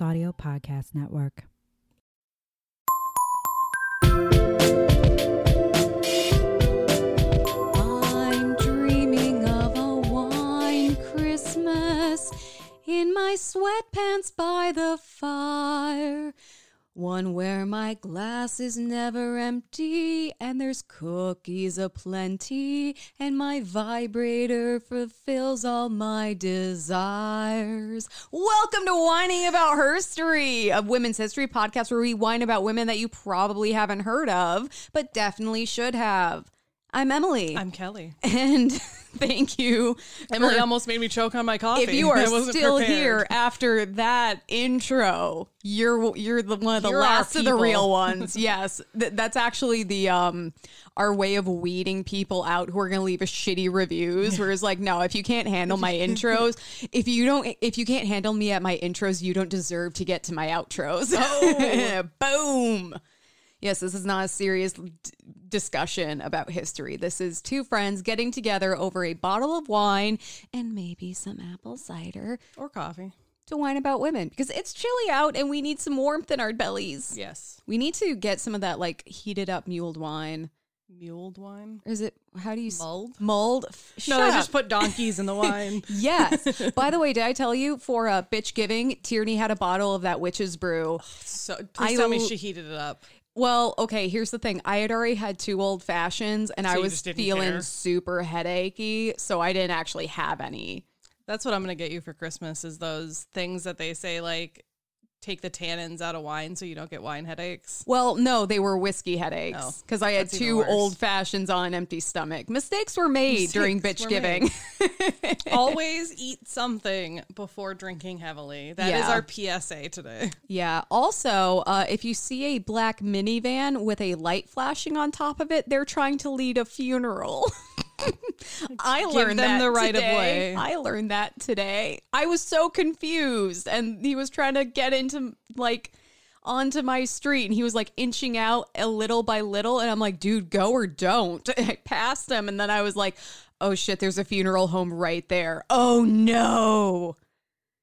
Audio Podcast Network. One where my glass is never empty and there's cookies aplenty and my vibrator fulfills all my desires. Welcome to Whining About Herstory, a women's history podcast where we whine about women that you probably haven't heard of, but definitely should have. I'm Emily. I'm Kelley. and thank you. Emily for- almost made me choke on my coffee. if you are still prepared. here after that intro, you're you're the one of the You're last of the real ones. yes, Th- that's actually the um our way of weeding people out who are going to leave us shitty reviews. Whereas like, no, if you can't handle my intros, if you don't, if you can't handle me at my intros, you don't deserve to get to my outros. Oh, boom. Yes, this is not a serious d- discussion about history. This is two friends getting together over a bottle of wine and maybe some apple cider or coffee. to whine about women because it's chilly out and we need some warmth in our bellies. Yes, We need to get some of that like heated up mulled wine. muled wine. Is it how do you s- Mulled? Mulled. No, they just put donkeys in the wine. Yes. By the way, did I tell you for uh, bitch giving, Tierney had a bottle of that witch's brew. So please I tell me she heated it up. Well, okay, here's the thing. I had already had two old fashions and So I was feeling care? super headachy, so I didn't actually have any. That's what I'm gonna get you for Christmas. Is those things that they say like take the tannins out of wine so you don't get wine headaches. Well, no, they were whiskey headaches Oh, because I had two old fashions on an empty stomach. Mistakes were made during bitch giving. Always eat something before drinking heavily. That is Yeah. our PSA today. yeah. Also, uh, if you see a black minivan with a light flashing on top of it, they're trying to lead a funeral. I learned them that the right of today. way. I learned that today. I was so confused, and he was trying to get into like onto my street, and he was like inching out a little by little, and I'm like, dude, go or don't. I passed him, and then I was like, oh shit, there's a funeral home right there. Oh no.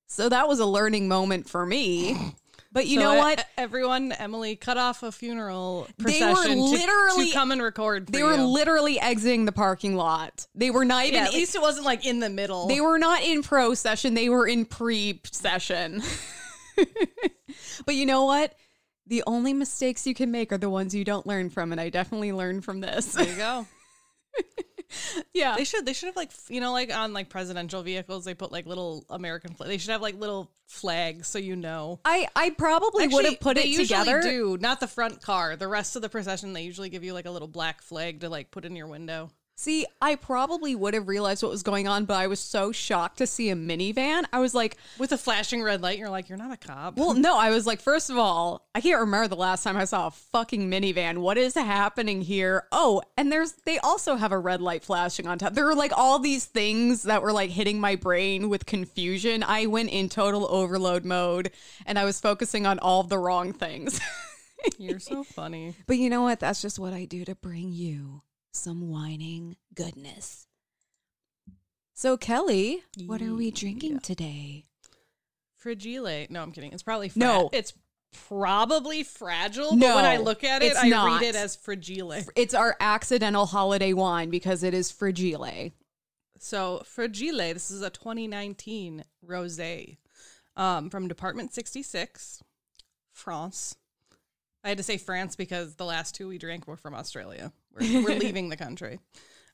So that was a learning moment for me. But you So, know what? Everyone, Emily cut off a funeral They were procession to- literally- to, come and record. They were you. literally exiting the parking lot. They were not even yeah. At least it wasn't like in the middle. They were not in pro session, they were in pre session. but you know what? The only mistakes you can make are the ones you don't learn from, and I definitely learned from this. there you go. yeah. They should. They should have like you know like on like presidential vehicles they put like little American. Flag. They should have like little flags so you know. I, I probably would have put they it usually together. Do not the front car. The rest of the procession, they usually give you like a little black flag to like put in your window. See, I probably would have realized what was going on, but I was so shocked to see a minivan. I was like, With a flashing red light, you're like, you're not a cop. Well, no, I was like, first of all, I can't remember the last time I saw a fucking minivan. What is happening here? Oh, and there's they also have a red light flashing on top. There were like all these things that were like hitting my brain with confusion. I went in total overload mode and I was focusing on all the wrong things. you're so funny. but you know what? That's just what I do to bring you some whining goodness. So, Kelley, what are we drinking today? Fragile. No, I'm kidding. It's probably fra- No. It's probably fragile. No, but when I look at it, it's I not. read it as fragile. It's our accidental holiday wine because it is fragile. So Fragile, this is a 2019 rosé um, from Department 66, France. I had to say France because the last two we drank were from Australia. We're, we're leaving the country.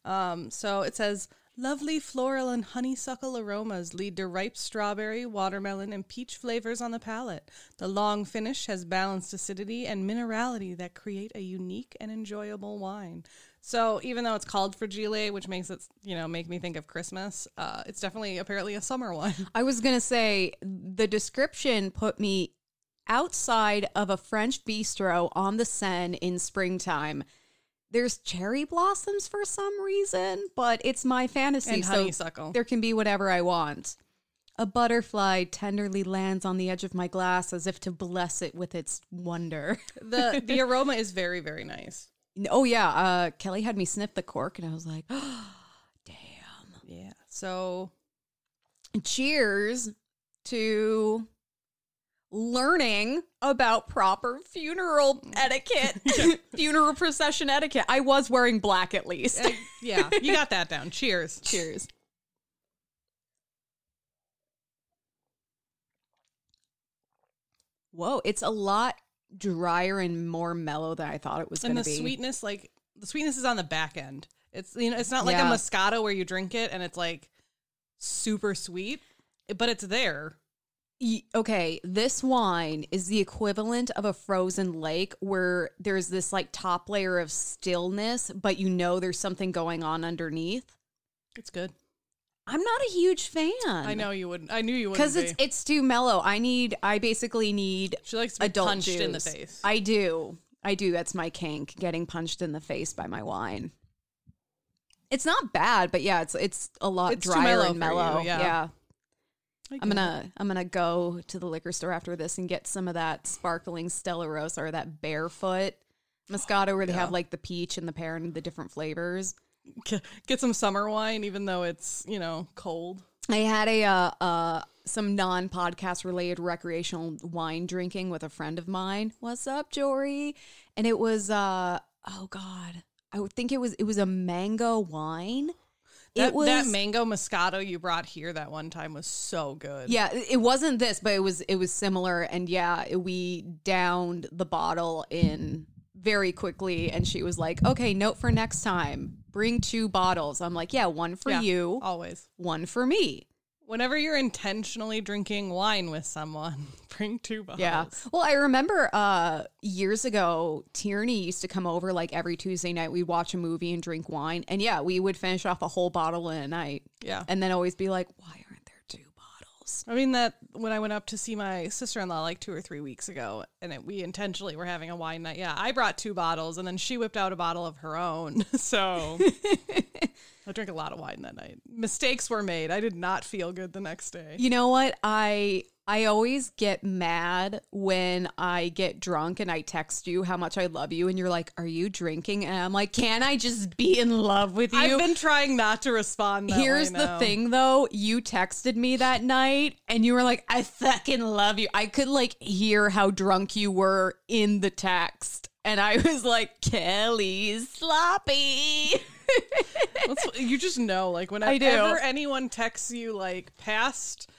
Um, so it says lovely floral and honeysuckle aromas lead to ripe strawberry, watermelon, and peach flavors on the palate. The long finish has balanced acidity and minerality that create a unique and enjoyable wine. So even though it's called Fragile, which makes it you know make me think of Christmas, uh, it's definitely apparently a summer wine. I was to say the description put me outside of a French bistro on the Seine in springtime. There's cherry blossoms for some reason, but it's my fantasy. And so honeysuckle. there can be whatever I want. A butterfly tenderly lands on the edge of my glass as if to bless it with its wonder. the The aroma is very very nice. oh, yeah. Uh, Kelley had me sniff the cork, and I was like, oh, damn. Yeah. So cheers to learning about proper funeral etiquette, funeral procession etiquette. I was wearing black at least. Uh, yeah, you got that down. Cheers. Cheers. Whoa, it's a lot drier and more mellow than I thought it was going And to the be. sweetness, like the sweetness is on the back end. It's you know, it's not like Yeah. a Moscato where you drink it and it's like super sweet, but it's there. Okay, this wine is the equivalent of a frozen lake where there's this like top layer of stillness, but you know there's something going on underneath. It's good. I'm not a huge fan. I know you wouldn't. I knew you wouldn't. because it's be. it's too mellow. I need. I basically need she likes to be adult punched in the juice. face. I do. I do. That's my kink, getting punched in the face by my wine. It's not bad, but yeah, it's it's a lot It's drier mellow and for you, mellow. yeah. yeah. I'm gonna I'm gonna go to the liquor store after this and get some of that sparkling Stella Rosa or that barefoot Moscato where they have like the peach and the pear and the different flavors. get some summer wine, even though it's you know cold. I had a uh, uh some non podcast related recreational wine drinking with a friend of mine. What's up, Jory? And it was uh oh god, I think it was it was a mango wine. That, it was that mango Moscato you brought here that one time was so good. Yeah, it wasn't this, but it was it was similar, and yeah, we downed the bottle in very quickly, and she was like, "Okay, note for next time: bring two bottles." I'm like, "Yeah, one for Yeah, you, always. one for me." Whenever you're intentionally drinking wine with someone, bring two bottles. Yeah. Well, I remember uh years ago, Tierney used to come over like every Tuesday night. We'd watch a movie and drink wine, and yeah, we would finish off a whole bottle in a night, Yeah. and then always be like, "Why aren't there two bottles?" I mean that when I went up to see my sister in law like two or three weeks ago, and it, we intentionally were having a wine night. Yeah, I brought two bottles, and then she whipped out a bottle of her own. So I drank a lot of wine that night. Mistakes were made. I did not feel good the next day. You know what? I I always get mad when I get drunk and I text you how much I love you and you're like, "Are you drinking?" And I'm like, "Can I just be in love with you?" I've been trying not to respond. That Here's the thing though, you texted me that night and you were like, "I fucking love you." I could like hear how drunk you were in the text. And I was like, "Kelley's sloppy." You just know, like I whenever do. anyone texts you like past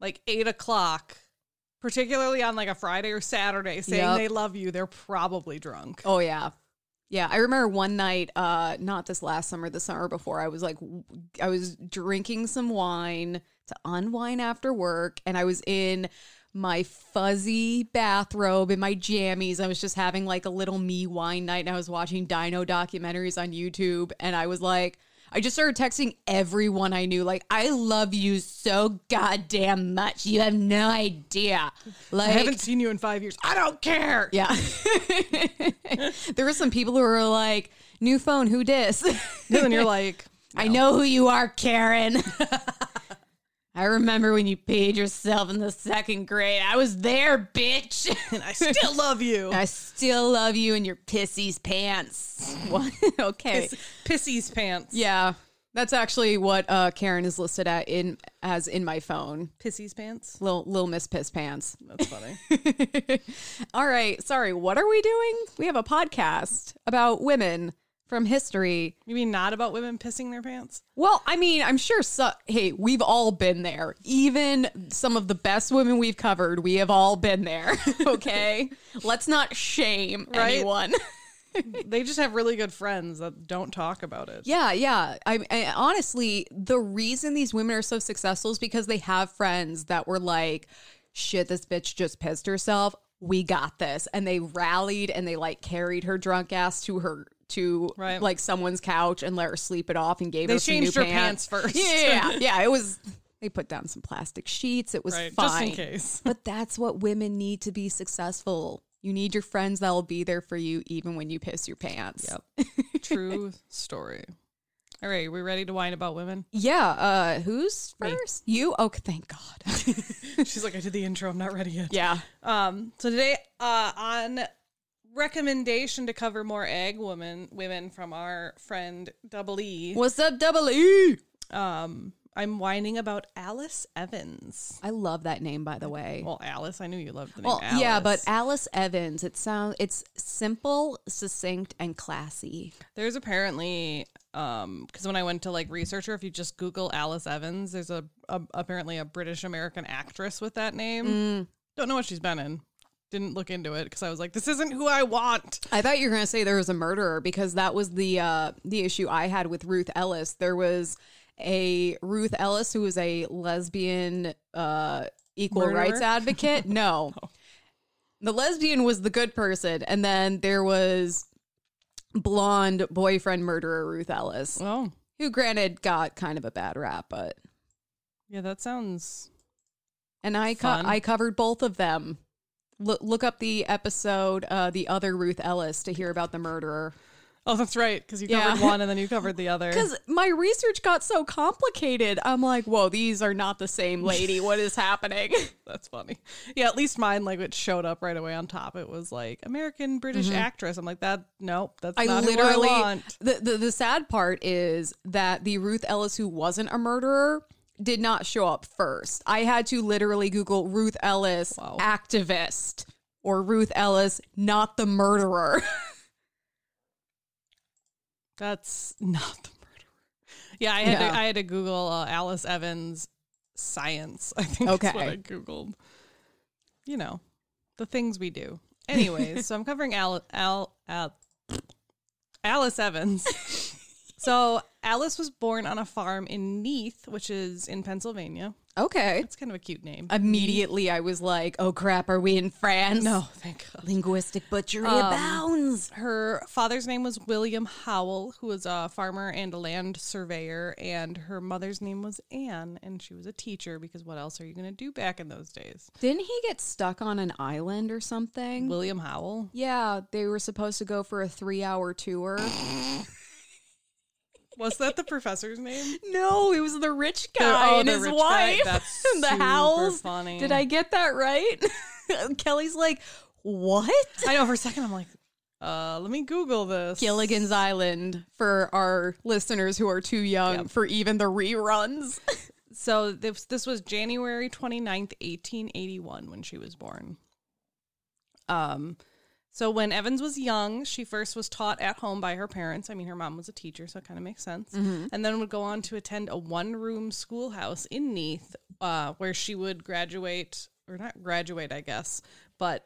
like eight o'clock, particularly on like a Friday or Saturday, saying Yep. they love you, they're probably drunk. Oh yeah. Yeah, I remember one night, uh, not this last summer, the summer before, I was like, I was drinking some wine to unwind after work, and I was in my fuzzy bathrobe and my jammies. I was just having like a little me wine night, and I was watching dino documentaries on YouTube, and I was like, I just started texting everyone I knew, like, I love you so goddamn much. You have no idea. Like, I haven't seen you in five years. I don't care. yeah. there were some people who were like, new phone, who dis? And you're like, I know who you are, Karen. I remember when you paid yourself in the second grade. I was there, bitch. and I still love you. I still love you in your pissy's pants. What? okay. Piss- Pissy's pants. Yeah. That's actually what uh, Karen is listed at in as in my phone. Pissy's pants. Little Little Miss Piss Pants. That's funny. All right. Sorry. What are we doing? We have a podcast about women from history. you mean not about women pissing their pants? Well, I mean, I'm sure. So, hey, we've all been there. Even some of the best women we've covered, we have all been there. Okay. Let's not shame Right? anyone. They just have really good friends that don't talk about it. Yeah, yeah. I, I honestly, the reason these women are so successful is because they have friends that were like, "Shit, this bitch just pissed herself. We got this," and they rallied and they like carried her drunk ass to her to Right. like someone's couch and let her sleep it off and gave They her some changed new her pants first. Yeah, yeah, yeah. It was. They put down some plastic sheets. It was Right. fine. Just in case. But that's what women need to be successful. You need your friends that will be there for you even when you piss your pants. Yep. True story. All right, are we ready to whine about women? Yeah. Uh, who's Me. first? You? Oh, thank God. She's like, I did the intro. I'm not ready yet. yeah. Um. So today, uh, on recommendation to cover more egg women women from our friend Double E. What's up, Double E? Um, I'm whining about Alice Evans. I love that name, by the way. Well, Alice, I knew you loved the name. Well, Alice. yeah, but Alice Evans. It sounds it's simple, succinct, and classy. there's apparently um because when I went to like researcher, if you just Google Alice Evans, there's a, a apparently a British American actress with that name. Mm. Don't know what she's been in. Didn't look into it because I was like, this isn't who I want. I thought you were going to say there was a murderer because that was the uh, the issue I had with Ruth Ellis. There was a Ruth Ellis who was a lesbian uh, equal Murderer? rights advocate. No. The lesbian was the good person, and then there was blonde boyfriend murderer Ruth Ellis, Oh, who granted got kind of a bad rap, but yeah, that sounds and I co-. I covered both of them. Look, look up the episode, uh, the other Ruth Ellis, to hear about the murderer. Oh, that's right. Because you Yeah. covered one and then you covered the other. Because my research got so complicated. I'm like, whoa, these are not the same lady. What is happening? That's funny. Yeah, at least mine, like it showed up right away on top. It was like American British actress. I'm like, that, nope, that's Mm-hmm. I not literally, who I want. the, the the sad part is that the Ruth Ellis who wasn't a murderer did not show up first. I had to literally Google Ruth Ellis Wow. activist or Ruth Ellis not the murderer. That's not the murderer. Yeah, I had Yeah. to I had to Google uh, Alice Evans science. I think that's what Okay. I googled. You know, the things we do. Anyways, so I'm covering Al, Al, Al Alice Evans. So Alice was born on a farm in Neath, which is in Pennsylvania. okay. It's kind of a cute name. Immediately, I was like, "Oh crap, are we in France?" no, thank God. linguistic butchery Um, abounds. Her father's name was William Howell, who was a farmer and a land surveyor, and her mother's name was Anne, and she was a teacher because what else are you going to do back in those days? Didn't he get stuck on an island or something? William Howell. Yeah, they were supposed to go for a three hour tour. Was that the professor's name? no, it was the rich The- guy oh, and the his rich guy. wife. That's the Howells. funny. Did I get that right? Kelley's like, what? I know for a second I'm like, uh, let me Google this. Gilligan's Island for our listeners who are too young Yep. for even the reruns. So this this was January 29th, 1881 when she was born. Um so when Evans was young, she first was taught at home by her parents. I mean, her mom was a teacher, so it kind of makes sense. And then would go on to attend a one-room schoolhouse in Neath, uh, where she would graduate or not graduate, I guess, but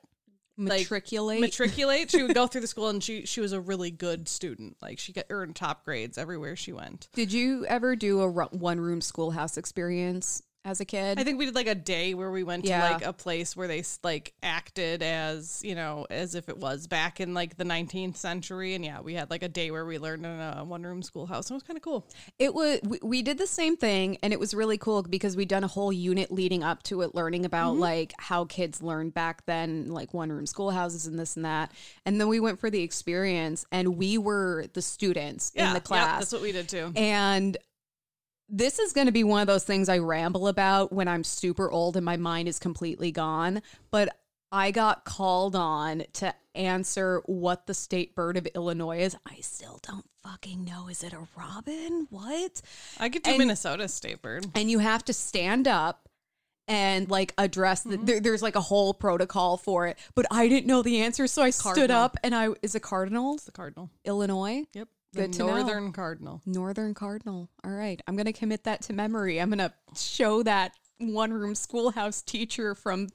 Like, Matriculate. matriculate. she would go through the school, and she she was a really good student. Like she got earned top grades everywhere she went. Did you ever do a one room schoolhouse experience as a kid? I think we did like a day where we went Yeah. to like a place where they like acted as you know as if it was back in like the 19th century, and yeah, we had like a day where we learned in a one room schoolhouse. And It was kind of cool. It was we, we did the same thing and it was really cool because we'd done a whole unit leading up to it learning about mm-hmm. like how kids learned back then like one room schoolhouses and this and that and then we went for the experience and we were the students Yeah, in the yep, class that's what we did too. and this is going to be one of those things I ramble about when I'm super old and my mind is completely gone but I got called on to answer what the state bird of Illinois is. I still don't fucking know. Is it a robin? What? I could do and- Minnesota state bird. and you have to stand up and like address the, Mm-hmm. there, there's like a whole protocol for it but i didn't know the answer so i stood up and i is it cardinals The cardinal. illinois Yep. Good the to know. northern cardinal. northern cardinal. All right. I'm gonna commit that to memory. I'm gonna show that one room schoolhouse teacher from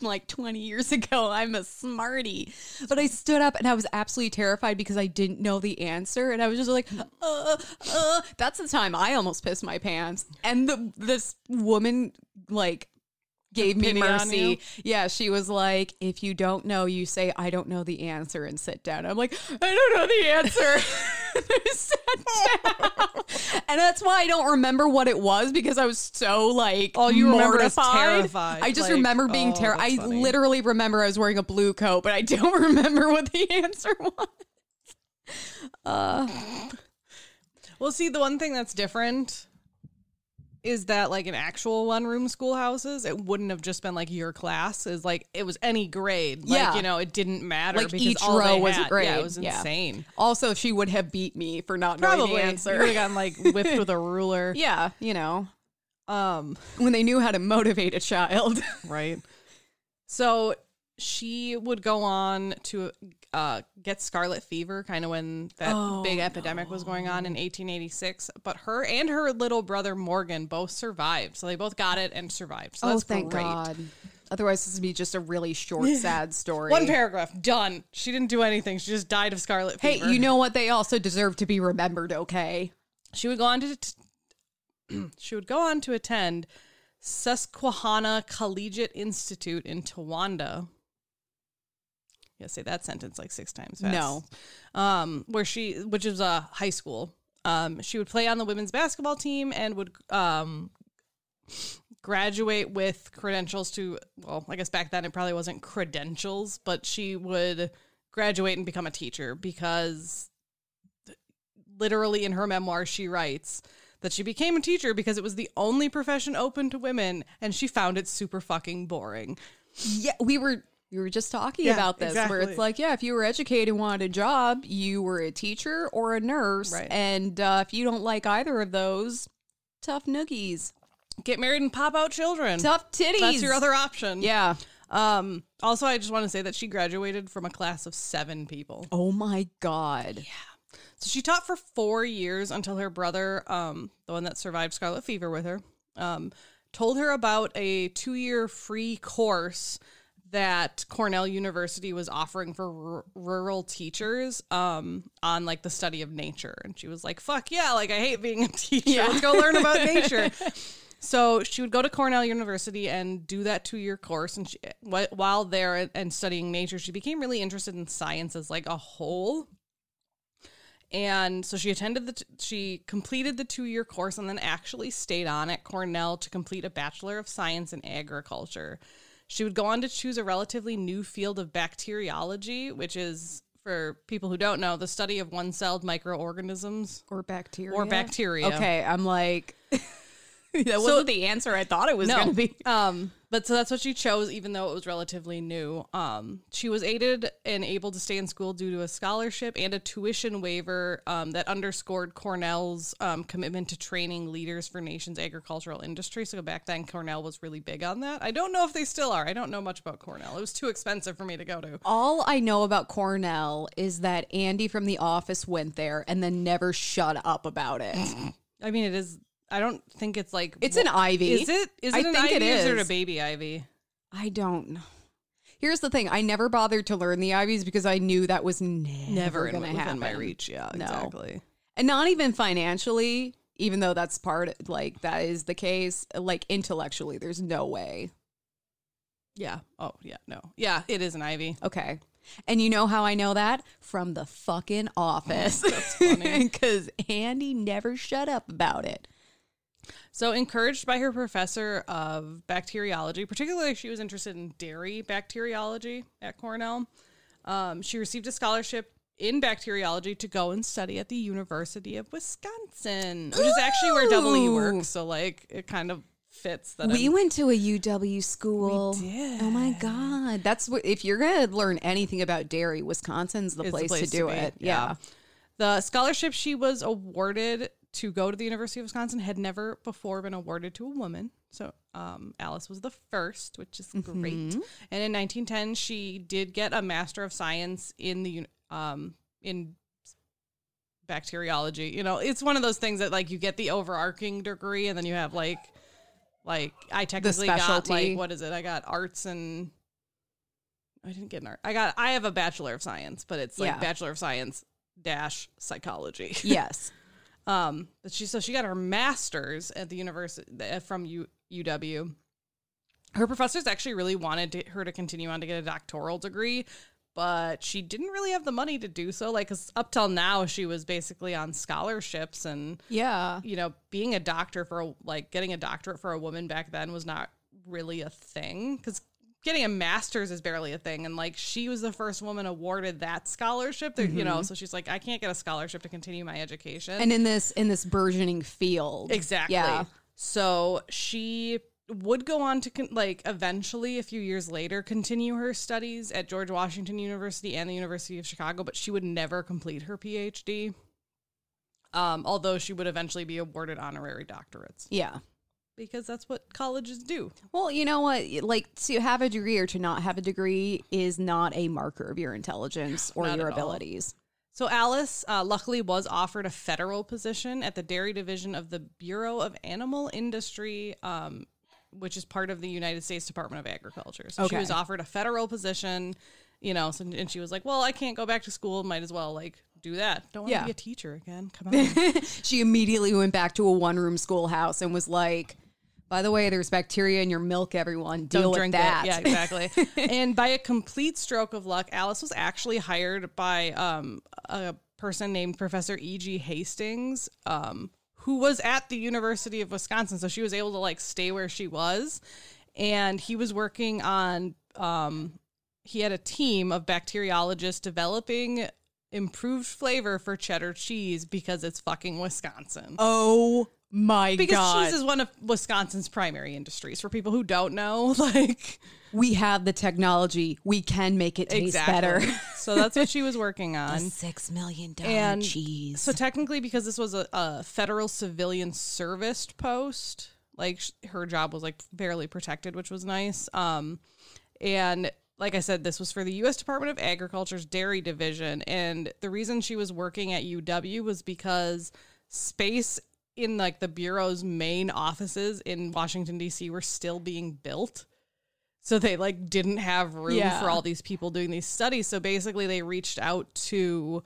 like 20 years ago. I'm a smarty. But i stood up and i was absolutely terrified because i didn't know the answer. And i was just like uh, uh. that's the time i almost pissed my pants. And the this woman like gave me mercy. yeah she was like if you don't know you say i don't know the answer and sit down. I'm like i don't know the answer. I sat down. and that's why i don't remember what it was because i was so like All you remember is mortified. terrified. i just Like, remember being oh, terrified i funny. literally remember i was wearing a blue coat but i don't remember what the answer was uh Well, see, the one thing that's different is that like in actual one room schoolhouses, it wouldn't have just been like your class. Is like it was any grade. Like, Yeah. you know, it didn't matter Like, because each row was a grade. Yeah, it was Yeah. insane. also she would have beat me for not knowing Probably the You answer would have gotten like whipped with a ruler. yeah you know Um, when they knew how to motivate a child. right. So she would go on to uh, get scarlet fever, kind of when that Oh, big epidemic was going on in 1886. But her and her little brother Morgan both survived, so they both got it and survived. So oh, that's thank great. God. Otherwise, this would be just a really short, sad story. One paragraph done. She didn't do anything. She just died of scarlet fever. Hey, you know what? They also deserve to be remembered. Okay. she would go on to t- she would go on to attend Susquehanna Collegiate Institute in Towanda. Yeah, say that sentence like six times fast. No. Um, where she, which is a high school. Um, she would play on the women's basketball team and would um graduate with credentials to well, I guess back then it probably wasn't credentials, but she would graduate and become a teacher because literally in her memoir she writes that she became a teacher because it was the only profession open to women and she found it super fucking boring. Yeah, we were we were just talking Yeah, about this where it's like, yeah, if you were educated and wanted a job, you were a teacher or a nurse, Right. and uh, if you don't like either of those, tough noogies, Get married and pop out children. tough titties. That's your other option. Yeah. Um also I just want to say that she graduated from a class of 7 people. Oh my god. Yeah. So she taught for 4 years until her brother um the one that survived scarlet fever with her um told her about a 2-year free course that Cornell University was offering for r- rural teachers um on like the study of nature. And she was like fuck yeah like I hate being a teacher. Let's go learn about nature. So she would go to Cornell University and do that two-year course. And she, while there and studying nature she became really interested in science as like a whole. And so she attended the t- she completed the 2-year course and then actually stayed on at Cornell to complete a bachelor of science in agriculture she would go on to choose a relatively new field of bacteriology, which is, for people who don't know, the study of one celled microorganisms Or bacteria. or bacteria. Okay, I'm like, that wasn't the answer I thought it was No. going to be. Um, but so that's what she chose, even though it was relatively new. Um, she was aided and able to stay in school due to a scholarship and a tuition waiver um, that underscored Cornell's um, commitment to training leaders for nation's agricultural industry. So back then, Cornell was really big on that. I don't know if they still are. I don't know much about Cornell. It was too expensive for me to go to. All I know about Cornell is that Andy from The Office went there and then never shut up about it. I mean, it is. I don't think it's like It's an ivy. Is it? Is I it an think ivy? it Is it a baby ivy? I don't know. Here's the thing: I never bothered to learn the ivies because I knew that was never, Never in, going to within happen. my reach. Yeah, No. exactly. and not even financially. Even though that's part, like that is the case. Like intellectually, there's no way. Yeah. Oh, yeah. No. Yeah, it is an ivy. Okay. And you know how I know that from the fucking office. Mm, that's funny. Because Andy never shut up about it. So, encouraged by her professor of bacteriology, particularly she was interested in dairy bacteriology at Cornell, um, she received a scholarship in bacteriology to go and study at the University of Wisconsin, which is actually where W Ooh. works. So, like, it kind of fits that. We I'm- went to a UW school. Oh my god, that's what if you're gonna learn anything about dairy, Wisconsin's the, is place, to do be. it. Yeah. The scholarship she was awarded to go to the University of Wisconsin had never before been awarded to a woman. So um, Alice was the first, which is great. And in 1910, she did get a Master of Science in the um, in bacteriology. You know, it's one of those things that like you get the overarching degree, and then you have like like I technically got like what is it? I got arts and. I didn't get an art. I got. I have a bachelor of science, but it's like Yeah. bachelor of science dash psychology. Yes. Um, but she so she got her master's at the university uh, from U, UW. Her professors actually really wanted to, her to continue on to get a doctoral degree, but she didn't really have the money to do so. Like, 'cause up till now, she was basically on scholarships, and Yeah. you know, being a doctor for like getting a doctorate for a woman back then was not really a thing because getting a master's is barely a thing and like she was the first woman awarded that scholarship that, you know so she's like i can't get a scholarship to continue my education And in this in this burgeoning field. Exactly. Yeah. So she would go on to con- like eventually a few years later continue her studies at George Washington University and the University of Chicago, but she would never complete her PhD. Um, although she would eventually be awarded honorary doctorates. Yeah. Because that's what colleges do. Well, you know what? Like to have a degree or to not have a degree is not a marker of your intelligence or Not your at all. abilities. So Alice, uh, luckily, was offered a federal position at the dairy division of the Bureau of Animal Industry, um, which is part of the United States Department of Agriculture. So she was offered a federal position, you know, so, and she was like, "Well, I can't go back to school. Might as well like do that. Don't want to Yeah. be a teacher again. Come on." She immediately went back to a one room schoolhouse and was like, by the way, there's bacteria in your milk, everyone. Deal Don't with drink that. it. Yeah, exactly. and by a complete stroke of luck, Alice was actually hired by um, a person named Professor E.G. Hastings, um, who was at the University of Wisconsin. So she was able to like stay where she was. And he was working on, um, he had a team of bacteriologists developing improved flavor for cheddar cheese because it's fucking Wisconsin. Oh my god, because God. cheese is one of Wisconsin's primary industries. For people who don't know, like we have the technology. We can make it taste better. so that's what she was working on. Six million dollar And cheese. So technically, because this was a, a federal civilian serviced post, like sh- her job was like fairly protected, which was nice. Um, and like I said, this was for the U.S. Department of Agriculture's dairy division, and the reason she was working at UW was because space in like the bureau's main offices in Washington D.C. were still being built. So they like didn't have room Yeah. for all these people doing these studies. So basically they reached out to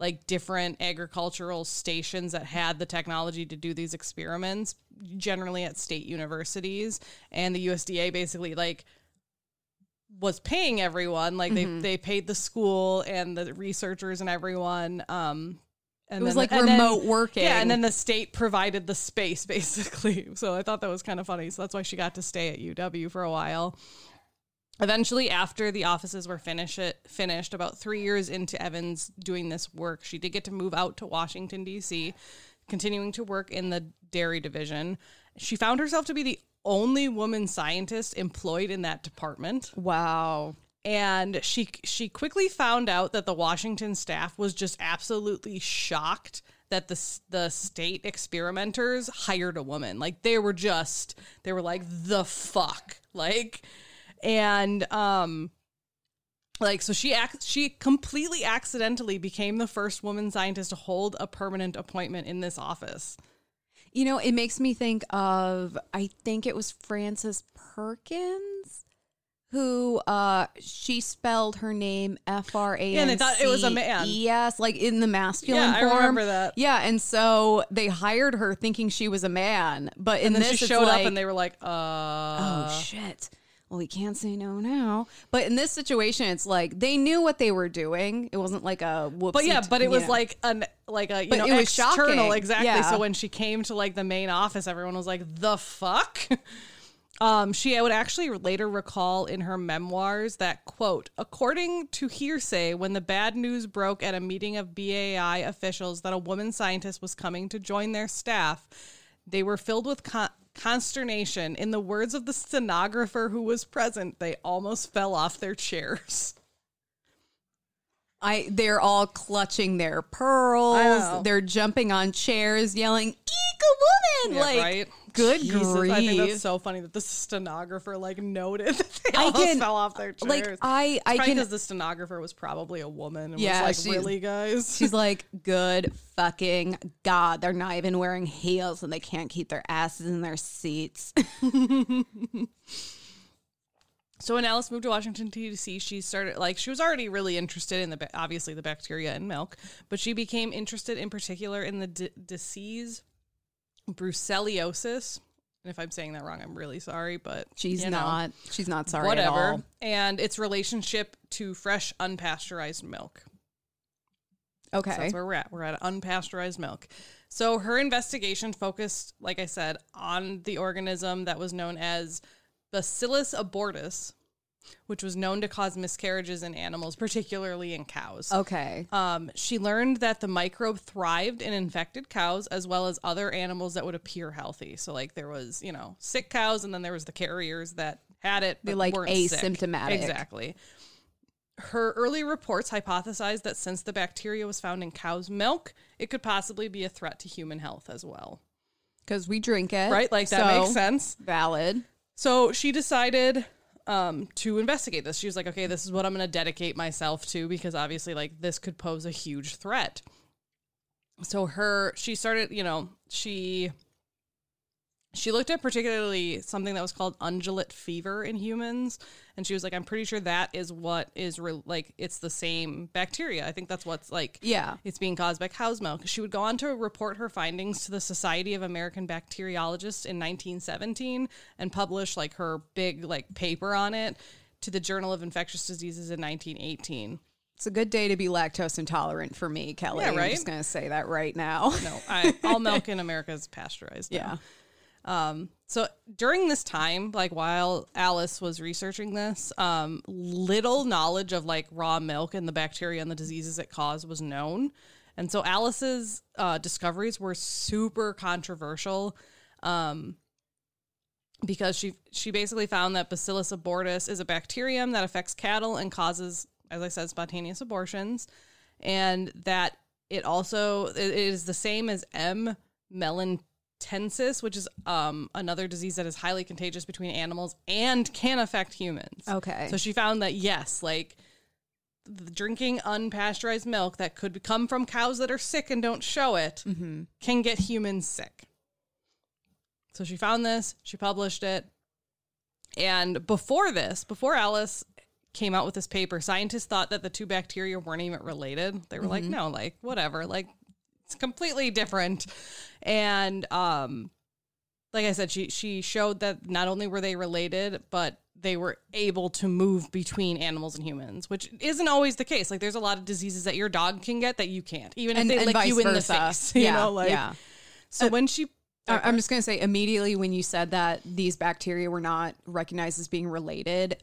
like different agricultural stations that had the technology to do these experiments, generally at state universities. And the USDA basically like was paying everyone. Like Mm-hmm. they they paid the school and the researchers and everyone. Um and It was then- like and then- remote working. Yeah, and then the state provided the space basically. So I thought that was kind of funny. So that's why she got to stay at UW for a while. Eventually, after the offices were finish it, finished, about three years into Evans doing this work, she did get to move out to Washington, D.C., continuing to work in the dairy division. She found herself to be the only woman scientist employed in that department wow. And she she quickly found out that the Washington staff was just absolutely shocked that the the state experimenters hired a woman. Like they were just they were like the fuck. Like and um like so she ac- she completely accidentally became the first woman scientist to hold a permanent appointment in this office. You know, it makes me think of I think it was Frances Perkins who uh she spelled her name F R A N. Yeah, and they thought it was a man. Yes, like in the masculine Yeah, I form. remember that. Yeah, and so they hired her thinking she was a man, but in And then this she showed like, up and they were like, uh oh shit. Well, we can't say no now. But in this situation, it's like they knew what they were doing. It wasn't like a whoopsie. But yeah, but it was know. like an like a you But know it was external shocking. exactly. Yeah. So when she came to like the main office, everyone was like, "The fuck." Um, she would actually later recall in her memoirs that quote, according to hearsay, when the bad news broke at a meeting of BAI officials that a woman scientist was coming to join their staff, they were filled with con- consternation. In the words of the stenographer who was present, they almost fell off their chairs. I they're all clutching their pearls. They're jumping on chairs, yelling "Eek a woman!" Yeah, like, right? Good Jesus, grief! I think that's so funny that the stenographer like noted that they I almost can- fell off their chairs. like, I- I can- because the stenographer was probably a woman and Yeah, was she's- like, "Really, guys?" She's like, "Good fucking god! They're not even wearing heels, and they can't keep their asses in their seats." So when Alice moved to Washington D.C., she started like she was already really interested in the obviously the bacteria in milk, but she became interested in particular in the d- disease brucellosis. And if I'm saying that wrong, I'm really sorry, but She's you know, not. She's not sorry at whatever. all. And its relationship to fresh unpasteurized milk. Okay. So that's where we're at. We're at unpasteurized milk. So her investigation focused, like I said, on the organism that was known as Bacillus abortus, which was known to cause miscarriages in animals, particularly in cows. okay. Um, she learned that the microbe thrived in infected cows as well as other animals that would appear healthy. So, like, there was, you know, sick cows, and then there was the carriers that had it, They're, like, weren't sick. asymptomatic. Exactly. Her early reports hypothesized that since the bacteria was found in cow's milk, it could possibly be a threat to human health as well. Because we drink it. right? Like that so, makes sense. Valid. So she decided um, to investigate this. She was like, okay, this is what I'm going to dedicate myself to because obviously, like, this could pose a huge threat. So her, she started, you know, she she looked at particularly something that was called undulant fever in humans and she was like i'm pretty sure that is what is re- like it's the same bacteria i think that's what's like Yeah. it's being caused by cow's milk she would go on to report her findings to the society of american bacteriologists in 1917 and publish like her big like paper on it to the journal of infectious diseases in 1918 It's a good day to be lactose intolerant for me, Kelley. Yeah, I'm right? just going to say that right now. no I, all milk in america is pasteurized now. yeah. Um, so during this time, like while Alice was researching this, um, little knowledge of like raw milk and the bacteria and the diseases it caused was known. And so Alice's uh, discoveries were super controversial um, because she she basically found that Bacillus abortus is a bacterium that affects cattle and causes, as I said, spontaneous abortions, and that it also it is the same as M. melitensis, which is um, another disease that is highly contagious between animals and can affect humans. Okay. So she found that yes, like the drinking unpasteurized milk that could come from cows that are sick and don't show it Mm-hmm. can get humans sick. So she found this, she published it. And before this, before Alice came out with this paper, scientists thought that the two bacteria weren't even related. They were like, no, like whatever, like it's completely different. And um like I said, she she showed that not only were they related, but they were able to move between animals and humans, which isn't always the case. Like there's a lot of diseases that your dog can get that you can't, even if they and lick you in versa. the face. You yeah. know, like yeah. so when she I'm just going to say immediately when you said that these bacteria were not recognized as being related,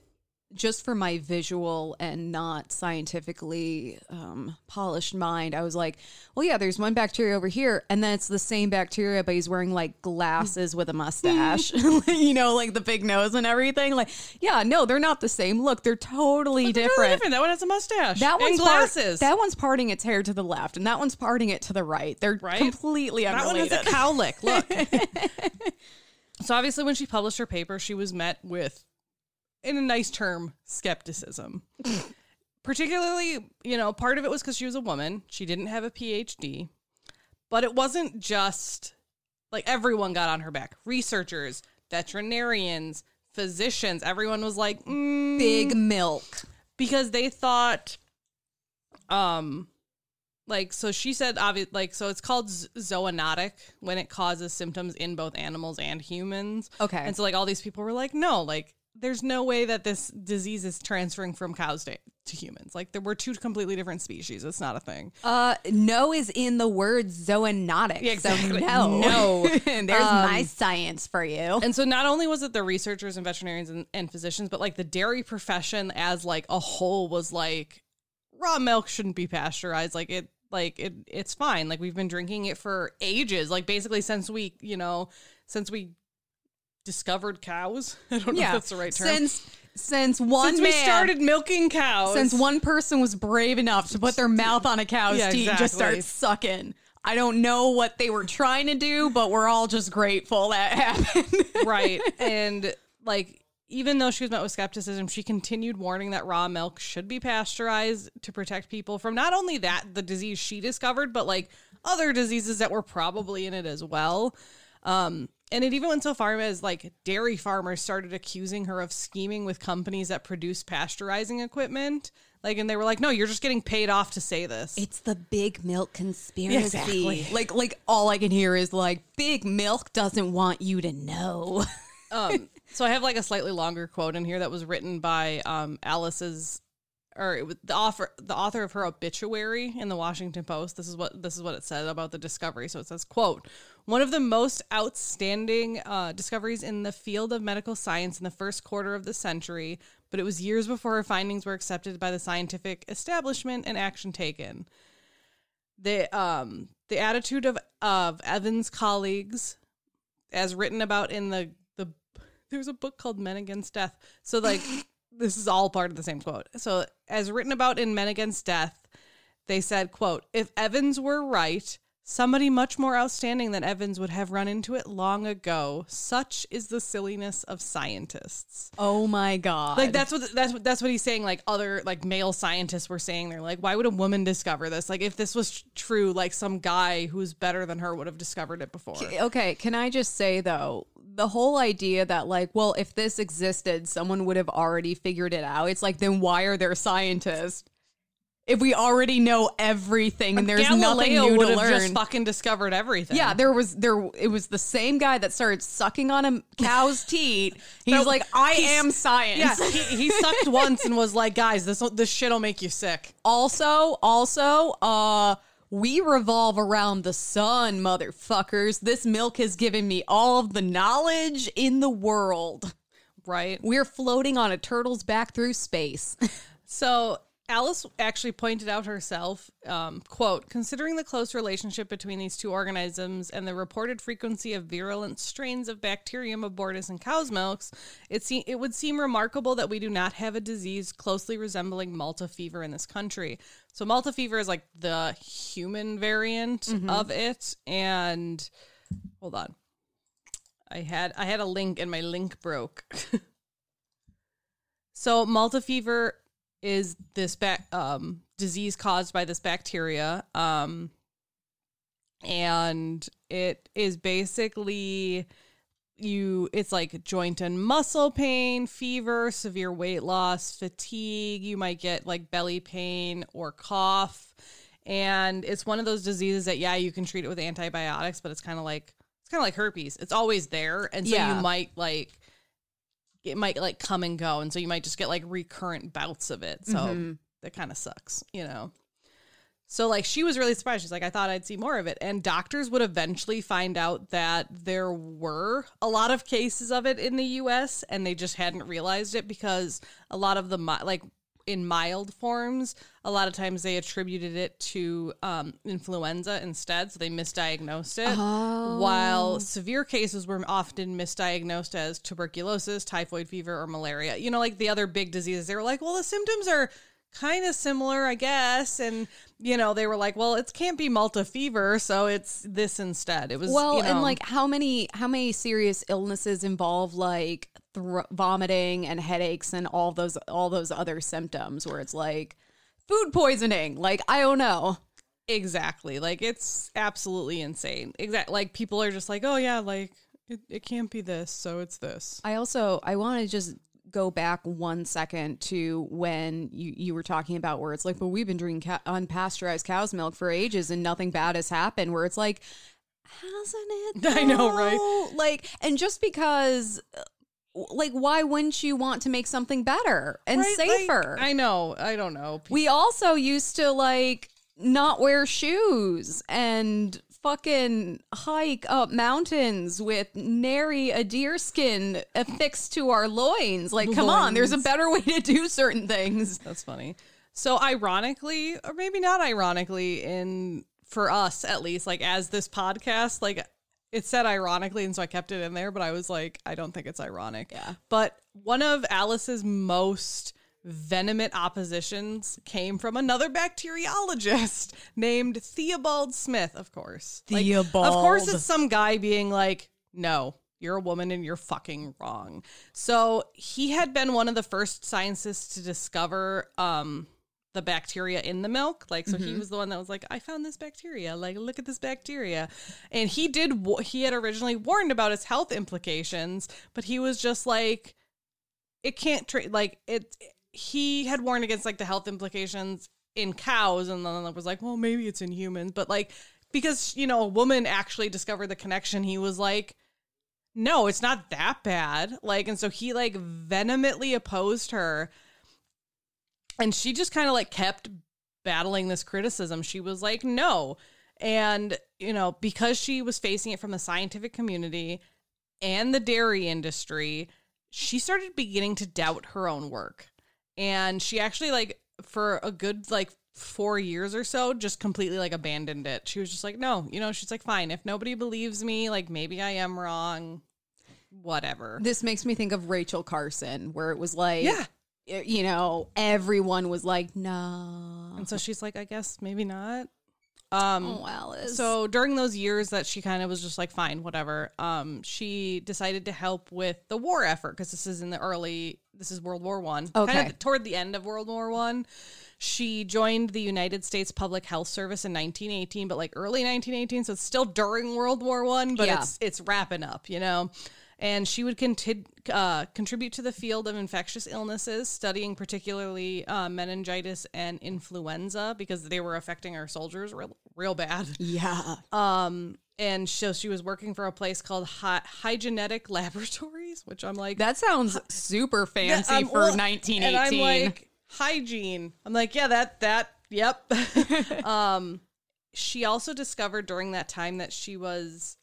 just for my visual and not scientifically um, polished mind, I was like, well, yeah, there's one bacteria over here, and then it's the same bacteria, but he's wearing like glasses with a mustache, you know, like the big nose and everything. Like, yeah, no, they're not the same. Look, they're totally They're different. totally different. That one has a mustache. That one's part- glasses. that one's parting its hair to the left, and that one's parting it to the right. They're Right? completely That one has a cowlick. Look. so obviously, when she published her paper, she was met with, in a nice term, skepticism. Particularly, you know, part of it was because she was a woman. She didn't have a PhD, but it wasn't just like everyone got on her back. Researchers, veterinarians, physicians, everyone was like, mm, Big milk. because they thought um like so she said obviously like so it's called z- zoonotic when it causes symptoms in both animals and humans Okay. and so like all these people were like no like there's no way that this disease is transferring from cows to, to humans like there were two completely different species it's not a thing Uh, no is in the word zoonotic. Yeah, exactly. So no. No. There's Um, my science for you. and so not only was it the researchers and veterinarians and, and physicians but like the dairy profession as like a whole was like raw milk shouldn't be pasteurized like it like it it's fine like we've been drinking it for ages like basically since we you know since we discovered cows? I don't know if that's the right term. Since since one since man, we started milking cows. Since one person was brave enough to put their mouth on a cow's Yeah, teat and just start sucking. I don't know what they were trying to do, but we're all just grateful that happened. right. And like even though she was met with skepticism she continued warning that raw milk should be pasteurized to protect people from not only that the disease she discovered but like other diseases that were probably in it as well. Um and it even went so far as like dairy farmers started accusing her of scheming with companies that produce pasteurizing equipment like and they were like no you're just getting paid off to say this It's the big milk conspiracy. Exactly. Like like all I can hear is like big milk doesn't want you to know. um, so I have like a slightly longer quote in here that was written by um, Alice's, or it was the author, the author of her obituary in the Washington Post. This is what this is what it said about the discovery. So it says, "quote One of the most outstanding uh, discoveries in the field of medical science in the first quarter of the century, but it was years before her findings were accepted by the scientific establishment and action taken." The um the attitude of of Evans' colleagues as written about in the the there's a book called Men Against Death. So like this is all part of the same quote. So as written about in Men Against Death, they said, quote, if Evans were right, Somebody much more outstanding than Evans would have run into it long ago. Such is the silliness of scientists. Oh my god. Like that's what that's what that's what he's saying. Like other like male scientists were saying, they're like, why would a woman discover this? Like if this was true, like some guy who's better than her would have discovered it before. Okay, can I just say though, the whole idea that like, well, if this existed, someone would have already figured it out. It's like, then why are there scientists? If we already know everything and there's nothing new would to have learn. just fucking discovered everything. yeah, there was there. It was the same guy that started sucking on a cow's teat. He's No, like, I he's- am science. Yeah, he, he sucked once and was like, guys, this this shit'll make you sick. Also, also, uh, we revolve around the sun, motherfuckers. This milk has given me all of the knowledge in the world. Right. We're floating on a turtle's back through space. So Alice actually pointed out herself, um, quote, considering the close relationship between these two organisms and the reported frequency of virulent strains of Bacterium abortus in cow's milks, it, se- it would seem remarkable that we do not have a disease closely resembling Malta fever in this country. So Malta fever is like the human variant of it. And hold on. I had I had a link and my link broke. so Malta fever is this bac um, disease caused by this bacteria, um, and it is basically you. It's like joint and muscle pain, fever, severe weight loss, fatigue. You might get like belly pain or cough, and it's one of those diseases that yeah, you can treat it with antibiotics, but it's kind of like it's kind of like herpes. It's always there, and so Yeah. you might like it might like come and go and so you might just get like recurrent bouts of it. So Mhm. that kind of sucks you know? So like she was really surprised. She's like i thought i'd see more of it. And doctors would eventually find out that there were a lot of cases of it in the us and they just hadn't realized it because a lot of the like in mild forms a lot of times they attributed it to um, influenza instead so they misdiagnosed it while severe cases were often misdiagnosed as tuberculosis, typhoid fever, or malaria. You know, like the other big diseases, they were like, well, the symptoms are kind of similar, I guess. And, you know, they were like, well, it can't be Malta fever, so it's this instead. It was, well, you know, and like how many how many serious illnesses involve like vomiting and headaches and all those all those other symptoms where it's like food poisoning. Like I don't know. exactly. Like it's absolutely insane. Exactly. Like people are just like, oh, yeah, like it, it can't be this, so it's this. I also I want to just go back one second to when you you were talking about where it's like, but we've been drinking ca- unpasteurized cow's milk for ages and nothing bad has happened. Where it's like, hasn't it? I know, right? Like, and just because. uh, Like, why wouldn't you want to make something better and Right? Like, safer? I know. I don't know. we also used to like not wear shoes and fucking hike up mountains with nary a deer skin affixed to our loins. Like, come on, there's a better way to do certain things. That's funny. So ironically, or maybe not ironically, in for us at least, like as this podcast, like it said ironically, and so I kept it in there, but I was like, I don't think it's ironic. Yeah. But one of Alice's most venomous oppositions came from another bacteriologist named Theobald Smith, of course. Like, of course, it's some guy being like, no, you're a woman and you're fucking wrong. So he had been one of the first scientists to discover um, the bacteria in the milk. Like, so he was the one that was like, I found this bacteria. Like, look at this bacteria. And he did, he had originally warned about its health implications, but he was just like, it can't treat, like, it, he had warned against like the health implications in cows and then was like well maybe it's in humans. But like because you know a woman actually discovered the connection he was like no it's not that bad. Like and so he like vehemently opposed her. And she just kind of like kept battling this criticism. She was like no. And you know because she was facing it from the scientific community and the dairy industry she started beginning to doubt her own work and she actually like for a good like four years or so just completely like abandoned it she was just like no you know she's like fine if nobody believes me like maybe i am wrong whatever This makes me think of Rachel Carson, where it was like, Yeah. you know, everyone was like, no. and so she's like i guess maybe not Um, Oh, Alice. So during those years that she kind of was just like, fine, whatever. Um, she decided to help with the war effort because this is in the early. This is World War One. Okay. Kind of toward the end of World War One. She joined the United States Public Health Service in 1918, but like early 1918, so it's still during World War One, but Yeah. it's it's wrapping up, you know. And she would conti- uh, contribute to the field of infectious illnesses, studying particularly uh, meningitis and influenza because they were affecting our soldiers real, real bad. yeah. Um, and so she was working for a place called Hy- Hygienic Laboratories, which I'm like, That sounds super fancy I'm- for well, 1918. And I'm like, hygiene. I'm like, yeah, that, that, yep. um, she also discovered during that time that she was,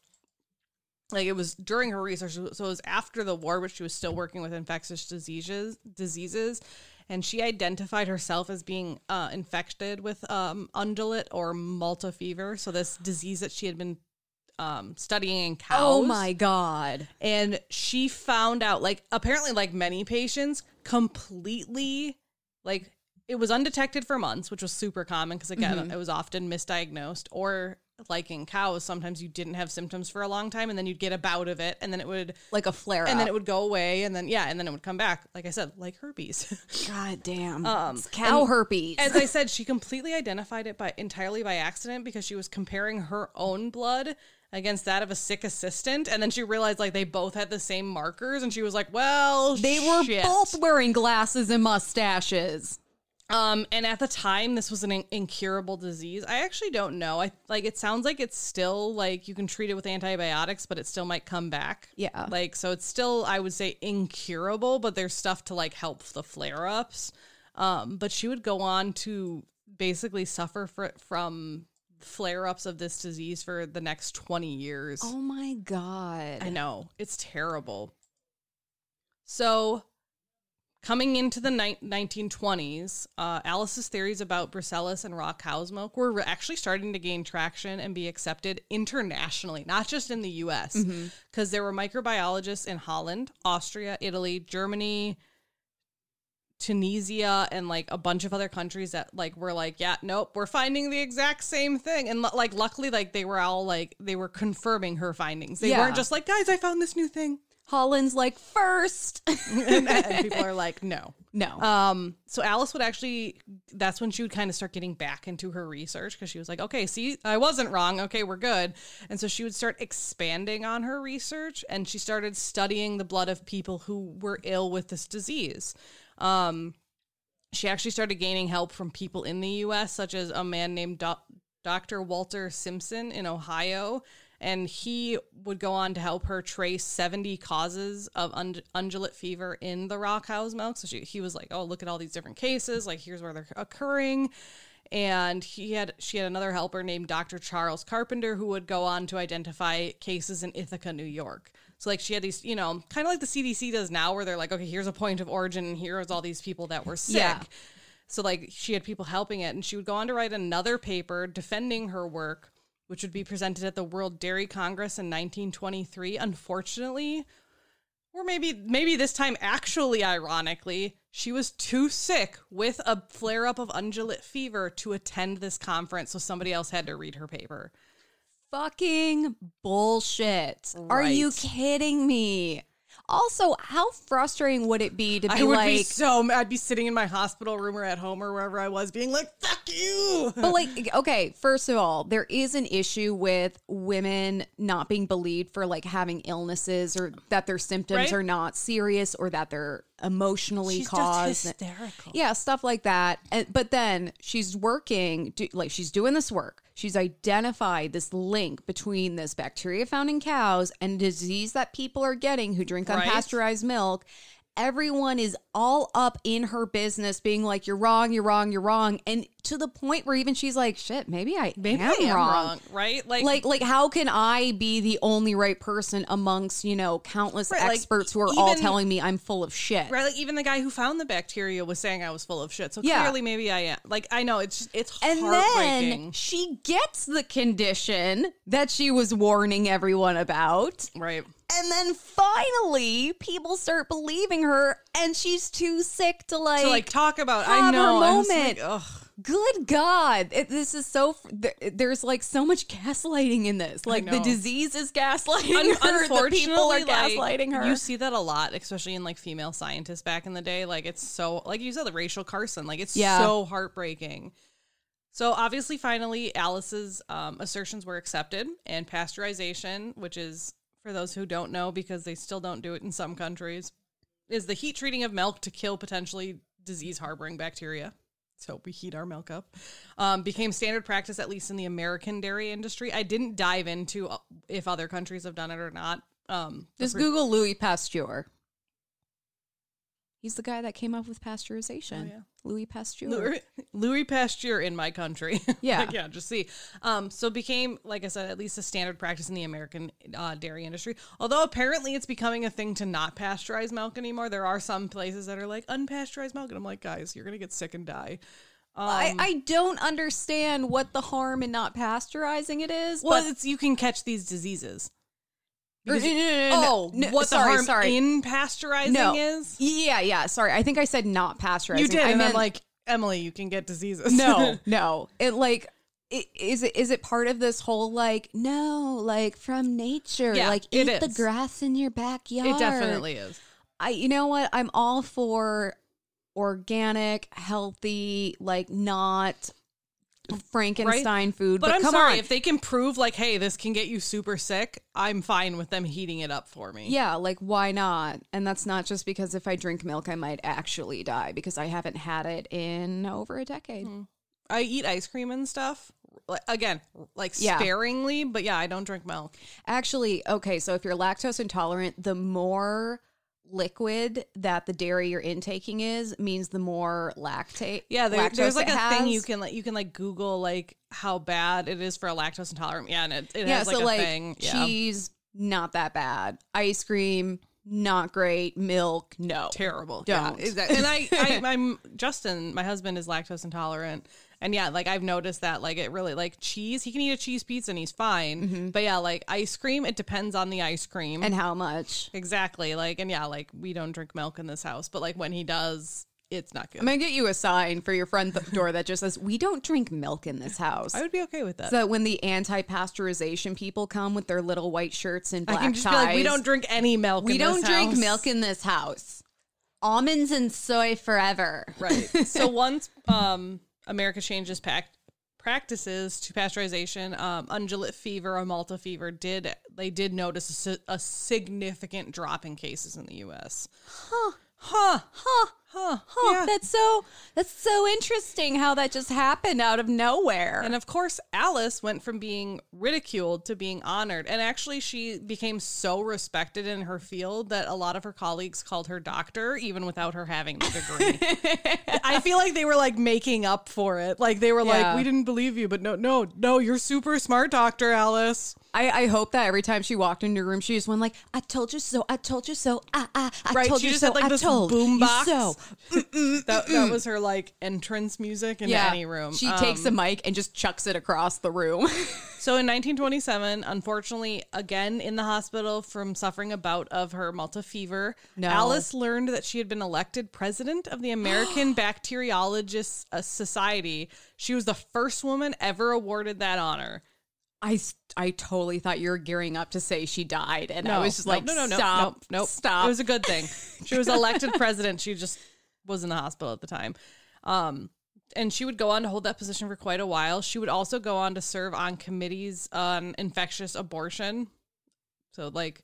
like, it was during her research, so it was after the war, but she was still working with infectious diseases, diseases. And she identified herself as being uh, infected with um, undulant or Malta fever. So, this disease that she had been um, studying in cows oh my god. and she found out like apparently like many patients completely like it was undetected for months which was super common because again it was often misdiagnosed or like in cows sometimes you didn't have symptoms for a long time and then you'd get a bout of it and then it would Like a flare and then it would go away and then yeah and then it would come back like i said like herpes God damn. Um, It's cow herpes. as I said, she completely identified it by entirely by accident because she was comparing her own blood against that of a sick assistant, and then she realized like they both had the same markers, and she was like, "Well, they were both wearing glasses and mustaches. Um, and at the time, this was an in- incurable disease. I actually don't know. I like it sounds like it's still like you can treat it with antibiotics, but it still might come back. Yeah. Like so, it's still I would say incurable, but there's stuff to like help the flare ups. Um, but she would go on to basically suffer fr- from flare ups of this disease for the next twenty years. Oh my god. I know. It's terrible. So, coming into the ni- 1920s, uh, Alice's theories about Brucellus and raw cow's milk were re- actually starting to gain traction and be accepted internationally, not just in the US, because there were microbiologists in Holland, Austria, Italy, Germany, Tunisia and like a bunch of other countries that like were like, yeah, nope, we're finding the exact same thing. And like luckily like they were all like they were confirming her findings. They Yeah. weren't just like, guys, I found this new thing. Holland's like first. and, and people are like, no. no. Um, so Alice would actually that's when she would kind of start getting back into her research because she was like, okay, see, I wasn't wrong. Okay, we're good. And so she would start expanding on her research and she started studying the blood of people who were ill with this disease. Um, she actually started gaining help from people in the US, such as a man named Do- Dr. Walter Simpson in Ohio. And he would go on to help her trace 70 causes of und- undulant fever in the raw cow's milk. So she, he was like, oh, look at all these different cases. Like, here's where they're occurring. And he had she had another helper named Dr. Charles Carpenter who would go on to identify cases in Ithaca, New York. So like she had these, you know, kind of like the CDC does now where they're like, okay, here's a point of origin and here's all these people that were sick. Yeah. So like she had people helping it and she would go on to write another paper defending her work which would be presented at the World Dairy Congress in 1923. Unfortunately, or maybe maybe this time actually ironically, she was too sick with a flare up of undulant fever to attend this conference, so somebody else had to read her paper. Fucking bullshit. Are you kidding me? Also, how frustrating would it be to be I would like be so I'd be sitting in my hospital room or at home or wherever I was being like, "Fuck you." but like okay first of all there is an issue with women not being believed for like having illnesses or that their symptoms Right. are not serious or that they're emotionally She's caused hysterical. yeah stuff like that and, but then she's working do, like she's doing this work she's identified this link between this bacteria found in cows and disease that people are getting who drink Right. unpasteurized milk everyone is all up in her business being like you're wrong you're wrong you're wrong and to the point where even she's like shit maybe i Maybe am, I am wrong. wrong, right? Like, like like how can i be the only right person amongst you know countless Right, like, experts who are all telling me i'm full of shit Right, like even the guy who found the bacteria was saying I was full of shit. So Yeah. clearly, maybe I am. Like I know it's just, it's and heartbreaking. then she gets the condition that she was warning everyone about right. and then finally people start believing her and she's too sick to like, To like talk about, I her know. Just moment. like, ugh. Good God. It, this is so, there's like so much gaslighting in this. Like the disease is gaslighting Un- her. The people are like, gaslighting her. You see that a lot, especially in like female scientists back in the day. Like it's so, like you said, the Rachel Carson. Like it's Yeah. so heartbreaking. So obviously, finally, Alice's um, assertions were accepted, and pasteurization, which is for those who don't know because they still don't do it in some countries, is the heat treating of milk to kill potentially disease harboring bacteria. So we heat our milk up. Um, became standard practice, at least in the American dairy industry. I didn't dive into uh, if other countries have done it or not. Um, Just Google Louis Pasteur. He's the guy that came up with pasteurization. Oh, yeah. Louis Pasteur. Louis, Louis Pasteur in my country. Yeah. Like, yeah, just see. Um, so became, like I said, at least a standard practice in the American uh, dairy industry. Although apparently it's becoming a thing to not pasteurize milk anymore. There are some places that are like unpasteurized milk, and I'm like, guys, you're gonna get sick and die. Um, I, I don't understand what the harm in not pasteurizing it is. well, but it's you can catch these diseases. Because- no, no, no, oh, no, what sorry, the harm sorry. in pasteurizing no. is? Yeah, yeah. Sorry, I think I said not pasteurizing. You did, I and meant, I'm like, Emily, you can get diseases. no, no. It like. i- Is it is it part of this whole like no like from nature Yeah, like it eat the grass in your backyard it definitely is. I you know what? I'm all for organic, healthy, like not Frankenstein food. But, But, I'm come sorry on. if they can prove like, hey, this can get you super sick. I'm fine with them heating it up for me. yeah, like why not? And that's not just because if I drink milk I might actually die because I haven't had it in over a decade. Hmm. I eat ice cream and stuff. Like, again, like Yeah. sparingly, but yeah, I don't drink milk. Actually, okay, so if you're lactose intolerant, the more liquid that the dairy you're intaking is means the more lactate. Yeah, there, there's like a thing you can like you can like Google like how bad it is for a lactose intolerant. Yeah, and it, it yeah, has like so a like thing. Yeah. cheese, not that bad. Ice cream, not great. Milk, no. terrible. Don't. Yeah, exactly. And I, I, I'm Justin. My husband is lactose intolerant, and yeah, like I've noticed that like it really like cheese. He can eat a cheese pizza and he's fine. But yeah, like ice cream, it depends on the ice cream And how much? exactly. Like and yeah, like we don't drink milk in this house, but like when he does, it's not good. I'm gonna get you a sign for your front th- door that just says, "We don't drink milk in this house." I would be okay with that. so that when the anti-pasteurization people come with their little white shirts and I black can just ties, be like, we don't drink any milk. we don't drink house." milk in this house. Almonds and soy forever. Right. so once um, America changes pac- practices to pasteurization, um, undulant fever or Malta fever did they did notice a, a significant drop in cases in the U.S. Huh. Huh. Huh. Huh. Huh. Yeah. That's so. That's so interesting how that just happened out of nowhere. And of course, Alice went from being ridiculed to being honored. And actually, she became so respected in her field that a lot of her colleagues called her doctor, even without her having the degree. I feel like they were like making up for it. Like they were Yeah. like, we didn't believe you, but no, no, no, you're super smart, Doctor Alice. I, I hope that every time she walked into a room, she just went like, "I told you so. I told you so. I, I, I Right, told she you just so. had, like, I this told boom you box. so." That, that was her like entrance music into any room. She Um, takes a mic and just chucks it across the room. So in 1927, unfortunately, again in the hospital from suffering a bout of her Malta fever, No. Alice learned that she had been elected president of the American Bacteriologists uh, Society. She was the first woman ever awarded that honor. I, s- I totally thought you were gearing up to say she died, and I was just no, like, no, no, no, stop, nope, nope. stop. It was a good thing. She was elected president. She just was in the hospital at the time. Um, and she would go on to hold that position for quite a while. She would also go on to serve on committees on infectious abortion. So, like,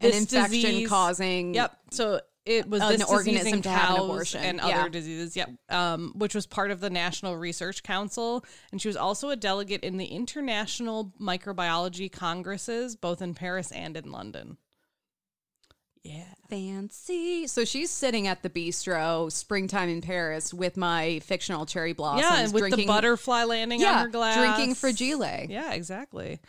An infection disease- causing. Yep. So it was An this organism to have an abortion. and Yeah. other diseases. Yep. Um, which was part of the National Research Council, and she was also a delegate in the International Microbiology Congresses, both in Paris and in London. Yeah. Fancy. So she's sitting at the bistro, springtime in Paris, with my fictional cherry blossoms. yeah, and with the drinking, butterfly landing yeah, on her glass, drinking fragile. Yeah, exactly.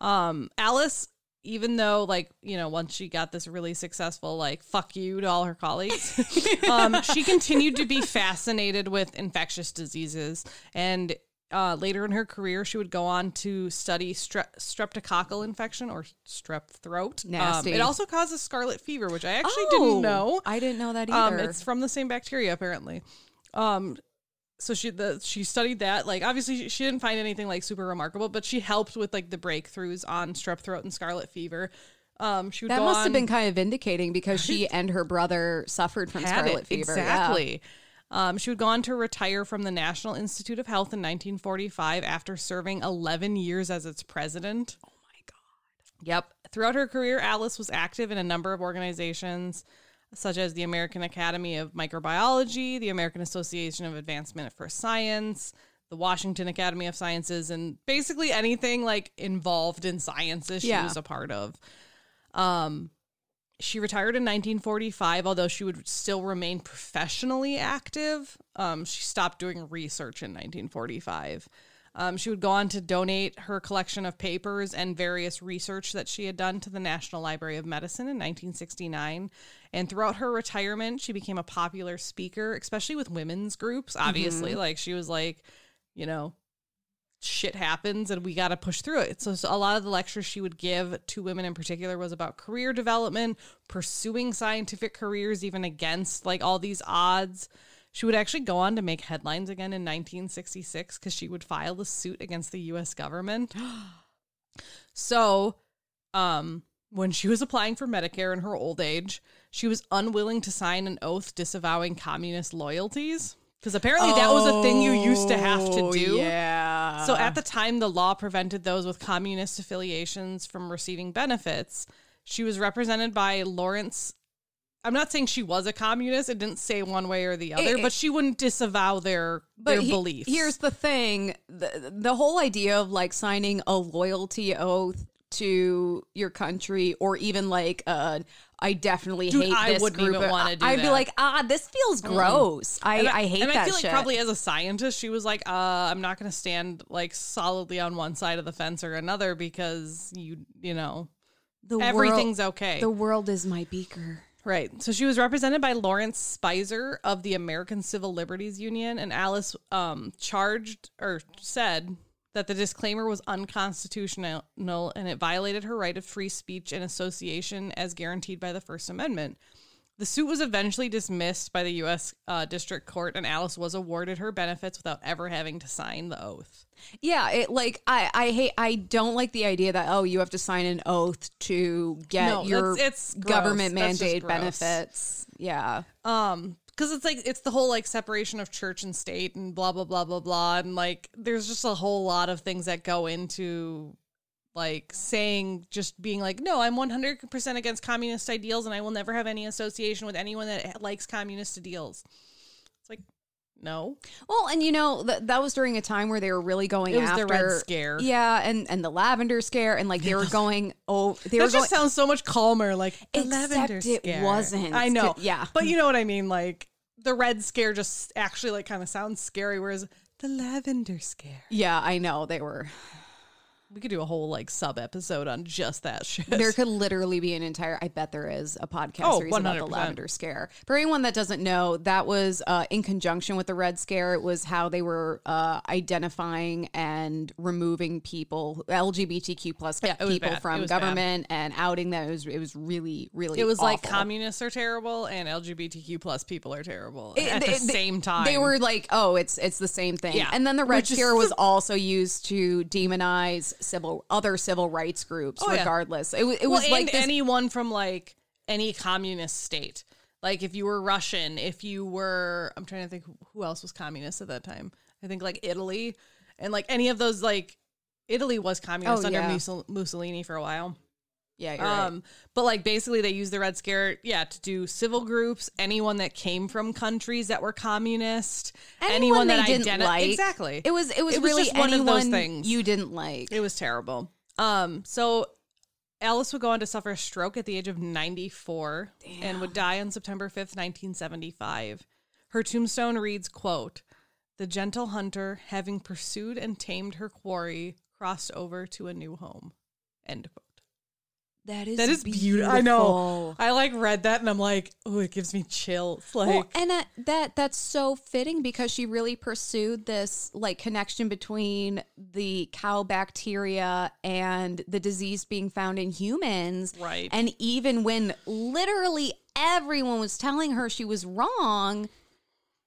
Um, Alice, even though like you know, once she got this really successful like "fuck you" to all her colleagues, um, she continued to be fascinated with infectious diseases and. Uh, later in her career, she would go on to study stre- streptococcal infection or strep throat. Um, Nasty. it also causes scarlet fever, which I actually Oh, didn't know. I didn't know that Um, either. it's from the same bacteria, apparently. Um, so she the she studied that like obviously she, she didn't find anything like super remarkable but she helped with like the breakthroughs on strep throat and scarlet fever um she would That must have been kind of vindicating because she and her brother suffered from scarlet it. fever. yeah. Um, she would go on to retire from the National Institute of Health in 1945 after serving 11 years as its president. Oh my God. Yep. Throughout her career, Alice was active in a number of organizations, such as the American Academy of Microbiology, the American Association of Advancement for Science, the Washington Academy of Sciences, and basically anything like involved in sciences she Yeah. was a part of. Um, she retired in 1945, although she would still remain professionally active. Um, she stopped doing research in 1945. Um, she would go on to donate her collection of papers and various research that she had done to the National Library of Medicine in 1969. And throughout her retirement, she became a popular speaker, especially with women's groups. Obviously, like she was like, you know, shit happens and we got to push through it. So, so a lot of the lectures she would give to women in particular was about career development, pursuing scientific careers even against like all these odds. She would actually go on to make headlines again in 1966 cuz she would file a suit against the US government. so, um when she was applying for Medicare in her old age, she was unwilling to sign an oath disavowing communist loyalties because apparently that was a thing you used to have to Oh, do. Yeah. So at the time, the law prevented those with communist affiliations from receiving benefits. She was represented by Lawrence. I'm not saying she was a communist. It didn't say one way or the other, It- but she wouldn't disavow their their he- beliefs. Here's the thing: the, the whole idea of like signing a loyalty oath to your country, or even like, uh, I definitely Dude, hate I this wouldn't group. even of- wanna do I'd be like, ah, this feels gross. I, And I hate and that I feel like shit. probably as a scientist, she was like, uh, "I'm not going to stand like solidly on one side of the fence or another because you, you know, the everything's world, okay." The world is my beaker. Right. So she was represented by Lawrence Speiser of the American Civil Liberties Union, and Alice um, charged or said that the disclaimer was unconstitutional and it violated her right of free speech and association as guaranteed by the First Amendment. The suit was eventually dismissed by the U.S. Uh, District Court, and Alice was awarded her benefits without ever having to sign the oath. Yeah, it like I I hate I don't like the idea that oh you have to sign an oath to get No, your that's- it's government mandated benefits. Yeah. um because it's like it's the whole like separation of church and state and blah blah blah blah blah and like there's just a whole lot of things that go into like saying just being like no i'm 100% against communist ideals and i will never have any association with anyone that likes communist ideals it's like no Well, and you know th- that was during a time where they were really going It was after the Red Scare. Yeah, and and the lavender scare, and like they were going oh they that were just going. sounds so much calmer like the Except lavender it scare. wasn't. i know Yeah. but you know what i mean like the red scare just actually like kind of sounds scary whereas the lavender scare yeah, I know they were. We could do a whole like sub episode on just that shit. There could literally be an entire. I bet there is a podcast Oh, series about the lavender scare. For anyone that doesn't know, that was uh, in conjunction with the red scare. It was how they were uh, identifying and removing people, LGBTQ plus Yeah, people from was bad. government and outing them. It was it was really really. it was like communists are terrible and LGBTQ plus people are terrible It- at the they- same time. They were like, oh, it's it's the same thing. Yeah. And then the red scare was also used to demonize civil other civil rights groups, Oh, yeah. regardless. It, wa- it well, was like this, anyone from like any communist state. Like if you were Russian, if you were, I'm trying to think who else was communist at that time. I think like Italy, and like any of those like Italy was communist Oh, under yeah. Mussol- Mussolini for a while. Yeah, you're right. Um, but like basically they used the Red Scare, yeah, to do civil groups, anyone that came from countries that were communist, anyone, they that didn't identi- like. exactly. It was it was It was really just one of anyone those things. you didn't like. It was terrible. Um, so Alice would go on to suffer a stroke at the age of 94 and would die on September 5th, 1975. Her tombstone reads, quote, "The gentle hunter, having pursued and tamed her quarry, crossed over to a new home." End quote. That is That is beautiful. I know. I like read that and I'm like, oh, it gives me chills. Like, Well, and that, that that's so fitting because she really pursued this like connection between the cow bacteria and the disease being found in humans. Right.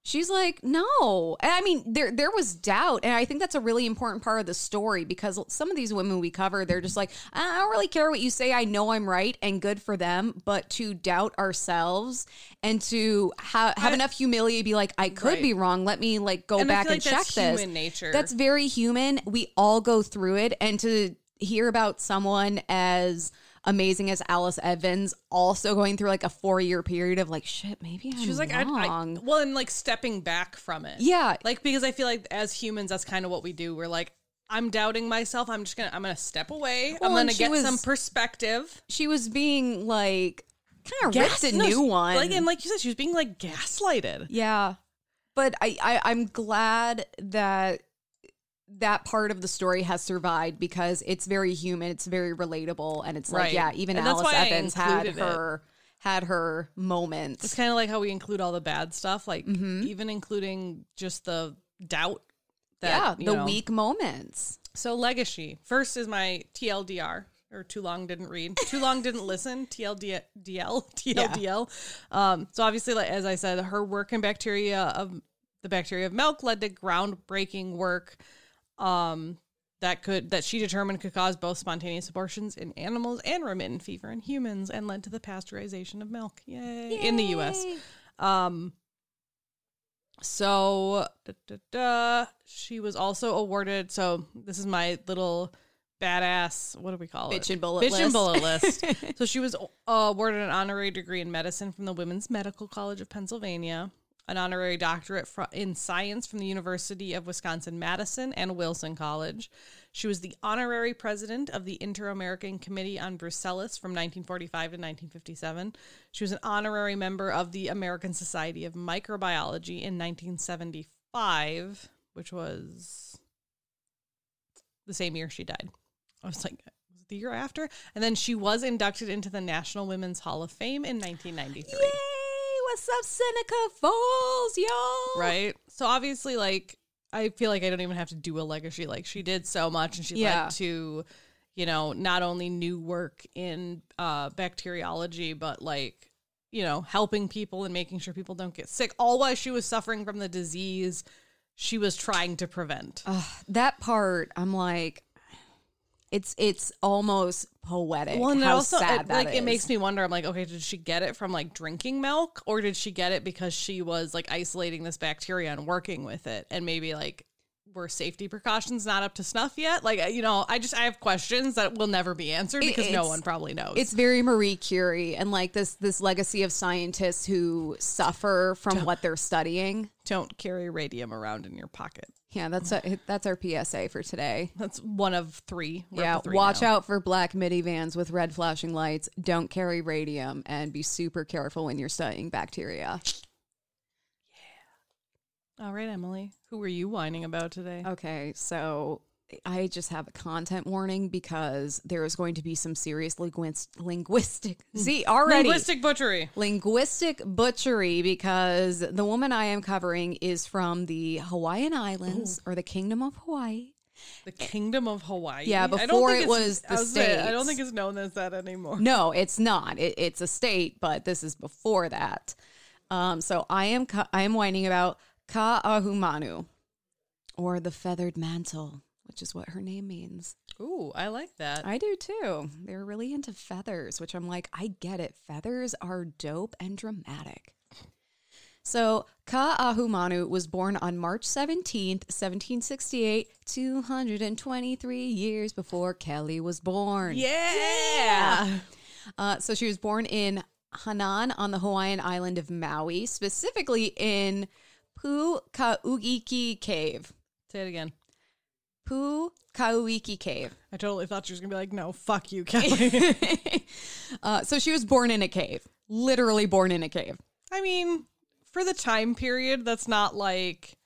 She's like, no. And I mean, there there was doubt, and I think that's a really important part of the story because some of these women we cover, they're just like, I don't really care what you say. I know I'm right, and good for them. But to doubt ourselves and to ha- have I- enough humility to be like, I could Right. be wrong. Let me like go And back and check this. nature. That's very human. We all go through it, and to hear about someone as amazing as Alice Evans also going through like a four year period of like shit, maybe I'm She was like, I, I, wrong. well, and like stepping back from it. yeah, Like, because I feel like as humans, that's kind of what we do. We're like, I'm doubting myself. I'm just gonna, I'm gonna step away. Well, I'm gonna get was- some perspective. she was being like kind of ripped a no, new one. Like, and like you said, she was being like gaslighted. yeah, but I, I I'm glad that that part of the story has survived because it's very human, it's very relatable, and it's like Right. yeah, even And that's Alice why I Evans had included it. her had her moments. It's kind of like how we include all the bad stuff, like Mhm. even including just the doubt. That, yeah, you the know. weak moments. So legacy first is my TLDR or too long didn't read, too long didn't listen. TLDL, TLDL. Um, so obviously, like, as I said, her work in bacteria of the bacteria of milk led to groundbreaking work. Um, that could that she determined could cause both spontaneous abortions in animals and remittent fever in humans, and led to the pasteurization of milk. Yay! In the U.S. Um, so da, da, da, she was also awarded. So this is my little badass. What do we call Bitch it? and bullet Bitch list. and bullet list. so she was uh, awarded an honorary degree in medicine from the Women's Medical College of Pennsylvania, an honorary doctorate in science from the University of Wisconsin Madison and Wilson College. She was the honorary president of the Inter American Committee on Brucellosis from 1945 to 1957. She was an honorary member of the American Society of Microbiology in 1975, which was the same year she died. I was like, the year after? And then she was inducted into the National Women's Hall of Fame in 1993. Yay! What's up, Seneca Falls, y'all? Right. So obviously, like, I feel like I don't even have to do a legacy. Like, she did so much and she Yeah. led to, you know, not only new work in uh, bacteriology, but like, you know, helping people and making sure people don't get sick, all while she was suffering from the disease she was trying to prevent. That part, I'm like, it's it's almost poetic. Well, and it how also sad it, that like it is. makes me wonder. I'm like, okay, did she get it from like drinking milk, or did she get it because she was like isolating this bacteria and working with it, and maybe like were safety precautions not up to snuff yet? Like, uh, you know, I just I have questions that will never be answered because no one probably knows. It's very Marie Curie and like this this legacy of scientists who suffer from what they're studying. don't carry radium around in your pocket. Yeah, that's a, that's our PSA for today. That's one of three. We're yeah, three watch now. out for black minivans with red flashing lights. Don't carry radium and be super careful when you're studying bacteria. All right, Emily, who were you whining about today? Okay, so I just have a content warning because there is going to be some serious linguist, linguistic. See, already Linguistic butchery. linguistic butchery because the woman I am covering is from the Hawaiian Islands or the Kingdom of Hawaii. The Kingdom of Hawaii. Yeah, before it was the I saying, I don't think it's known as that anymore. No, it's not. It, it's a state, but this is before that. Um, so I am I am whining about Ka'ahumanu, or the feathered mantle, which is what her name means. Ooh, I like that. I do too. They're really into feathers, which I'm like, I get it. Feathers are dope and dramatic. So, Ka'ahumanu was born on March 17th, 1768, 223 years before Kelley was born. yeah. Uh, so, she was born in Hana on the Hawaiian island of Maui, specifically in Pu'Kauiki Cave. Say it again. Pu'Kauiki Cave. I totally thought she was gonna be like, "No, fuck you, Kelley." uh, so she was born in a cave, literally born in a cave. I mean, for the time period, that's not like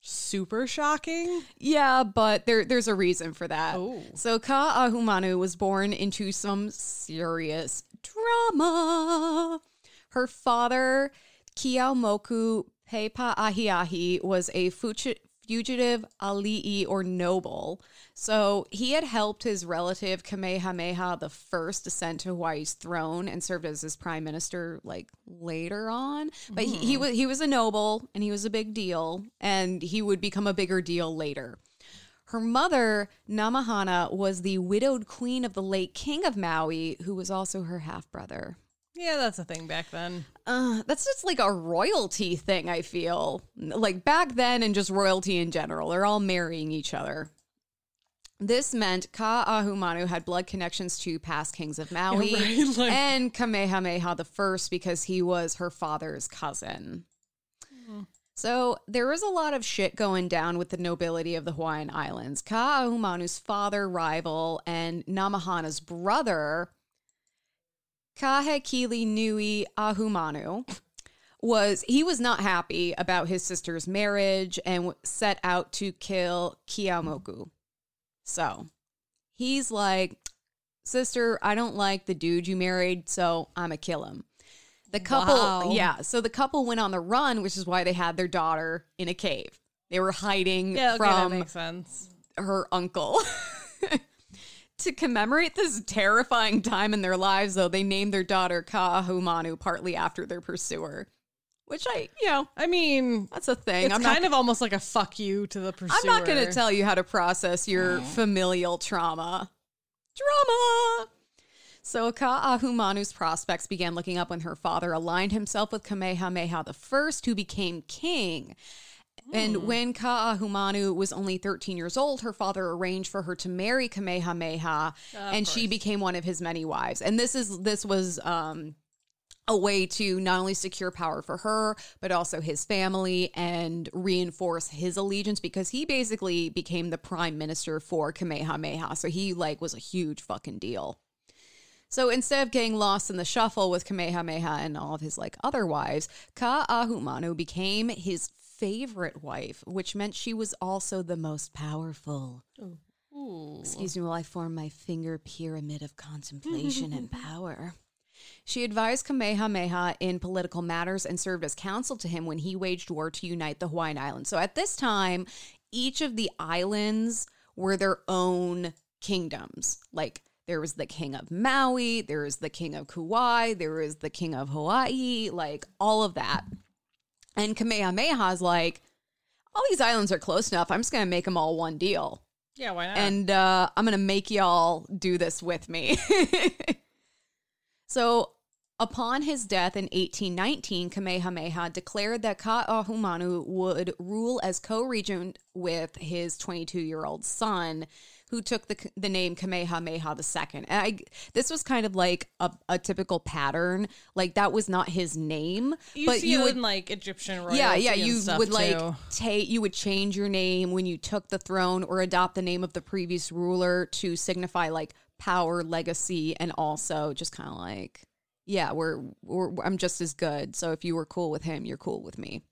super shocking. Yeah, but there there's a reason for that. Oh. So Ka'ahumanu was born into some serious drama. Her father, Kiaomoku Pepa Ahiahi, was a fugitive alii or noble. So he had helped his relative Kamehameha the first ascend to Hawaii's throne and served as his prime minister like later on. But he, he hmm. was he was a noble and he was a big deal and he would become a bigger deal later. Her mother, Namahana, was the widowed queen of the late king of Maui, who was also her half brother. Yeah, that's a thing back then. Uh, that's just like a royalty thing, I feel. Like back then and just royalty in general. They're all marrying each other. This meant Ka'ahumanu had blood connections to past kings of Maui Yeah, right, like- and Kamehameha the first because he was her father's cousin. So there was a lot of shit going down with the nobility of the Hawaiian Islands. Ka'ahumanu's father, rival, and Namahana's brother, Kahekili Nui Ahumanu, was he was not happy about his sister's marriage and set out to kill Kiamoku. So he's like, Sister, I don't like the dude you married, so I'm gonna kill him. The couple, Wow. yeah. So the couple went on the run, which is why they had their daughter in a cave. They were hiding Yeah, okay, that from makes sense. her uncle. to commemorate this terrifying time in their lives, though, they named their daughter Ka'ahumanu partly after their pursuer. Which I, you know, I mean, that's a thing. it's I'm kind not, of almost like a fuck you to the pursuer. I'm not going to tell you how to process your familial trauma. Drama. So Ka'ahumanu's prospects began looking up when her father aligned himself with Kamehameha I, who became king. And when Ka'ahumanu was only 13 years old, her father arranged for her to marry Kamehameha, and she became one of his many wives. And this is this was um, a way to not only secure power for her, but also his family and reinforce his allegiance because he basically became the prime minister for Kamehameha. So he like was a huge fucking deal. So instead of getting lost in the shuffle with Kamehameha and all of his like other wives, Ka'ahumanu became his favorite wife, which meant she was also the most powerful. Ooh. Excuse me while I form my finger pyramid of contemplation and power. She advised Kamehameha in political matters and served as counsel to him when he waged war to unite the Hawaiian Islands. So at this time, each of the islands were their own kingdoms. Like there was the king of Maui, there was the king of Kauai, there was the king of Hawaii, like all of that. And Kamehameha's like, all these islands are close enough. I'm just going to make them all one deal Yeah, why not? and uh, I'm gonna make y'all do this with me. so, upon his death in 1819, Kamehameha declared that Ka'ahumanu would rule as co-regent with his 22-year-old son, who took the the name Kamehameha II. And I, this was kind of like a, a typical pattern. Like that was not his name, you but see you it would in like Egyptian royalty. yeah, yeah. You would like take you would change your name when you took the throne or adopt the name of the previous ruler to signify like power, legacy, and also just kind of like yeah, we're, we're I'm just as good. So if you were cool with him, you're cool with me.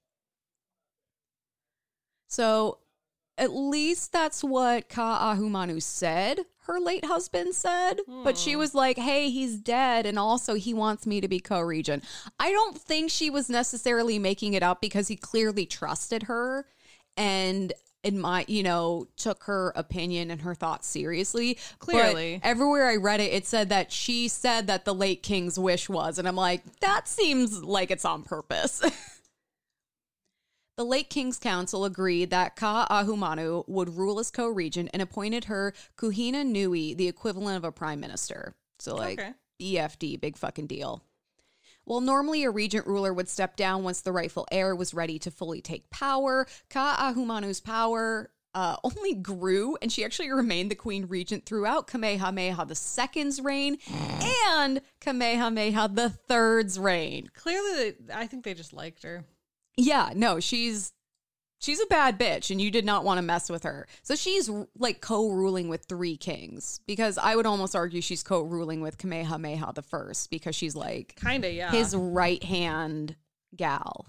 So at least that's what Ka'ahumanu said. Her late husband said, but she hmm. was like, "Hey, he's dead, and also he wants me to be co-regent." I don't think she was necessarily making it up because he clearly trusted her and in my you know took her opinion and her thoughts seriously But Clearly. everywhere i read it it said that she said that the late king's wish was and i'm like that seems like it's on purpose The late King's Council agreed that Ka'ahumanu would rule as co-regent and appointed her Kuhina Nui, the equivalent of a prime minister. So like Okay. BFD, big fucking deal. While normally a regent ruler would step down once the rightful heir was ready to fully take power, Ka'ahumanu's power uh, only grew, and she actually remained the queen regent throughout Kamehameha II's reign and Kamehameha III's reign. Clearly, I think they just liked her. Yeah, no, she's she's a bad bitch and you did not want to mess with her. So she's like co-ruling with three kings because I would almost argue she's co-ruling with Kamehameha the first because she's like Kinda, yeah. his right hand gal.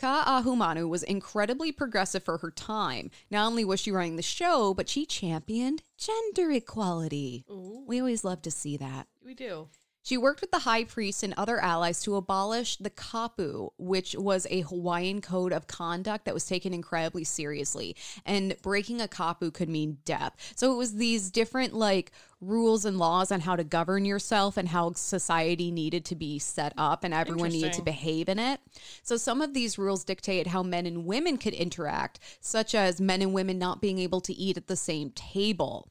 Ka'ahumanu was incredibly progressive for her time. Not only was she running the show, but she championed gender equality. Ooh, We always love to see that. we do. She worked with the high priest and other allies to abolish the kapu, which was a Hawaiian code of conduct that was taken incredibly seriously. And breaking a kapu could mean death. So it was these different like rules and laws on how to govern yourself and how society needed to be set up and everyone needed to behave in it. So some of these rules dictate how men and women could interact, such as men and women not being able to eat at the same table.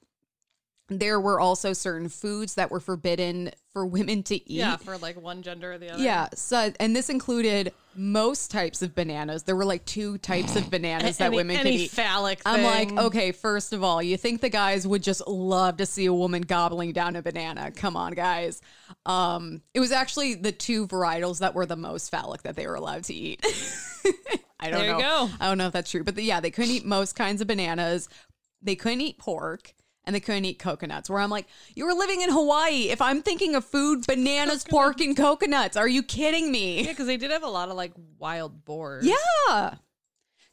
There were also certain foods that were forbidden for women to eat. Yeah, for like one gender or the other. Yeah, so and this included most types of bananas. There were like two types of bananas that any, women any could eat. phallic I'm like, okay, first of all, you think the guys would just love to see a woman gobbling down a banana? Come on, guys. Um, it was actually the two varietals that were the most phallic that they were allowed to eat. I don't There you know. go. I don't know if that's true, but the, yeah, they couldn't eat most kinds of bananas. They couldn't eat pork. And they couldn't eat coconuts. Where I'm like, you were living in Hawaii. If I'm thinking of food, bananas, pork, and coconuts. Are you kidding me? Yeah, because they did have a lot of like wild boars. Yeah.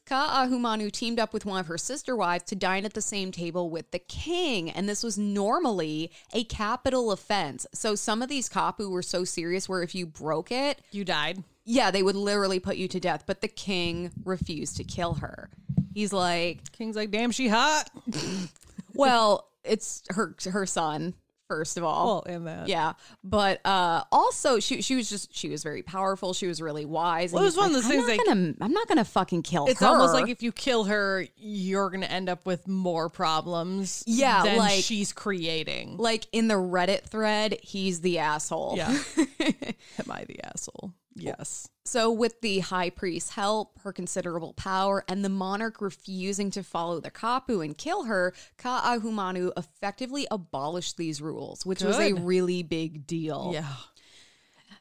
Ka'ahumanu teamed up with one of her sister wives to dine at the same table with the king, and this was normally a capital offense. So some of these kapu were so serious where if you broke it, You died. yeah, they would literally put you to death, but the king refused to kill her. He's like, King's like, damn, she hot. well, it's her her son first of all. Well, in that. Yeah, but uh, also she she was just she was very powerful. She was really wise. Well, and it was one of like, those I'm things not gonna I'm not gonna fucking kill her. It's her. almost like if you kill her, you're gonna end up with more problems. Yeah, than like- she's creating. like in the Reddit thread, he's the asshole. Yeah. Am I the asshole? Yes. So, with the high priest's help, her considerable power, and the monarch refusing to follow the Kapu and kill her, Ka'ahumanu effectively abolished these rules, which was a really big deal. Yeah.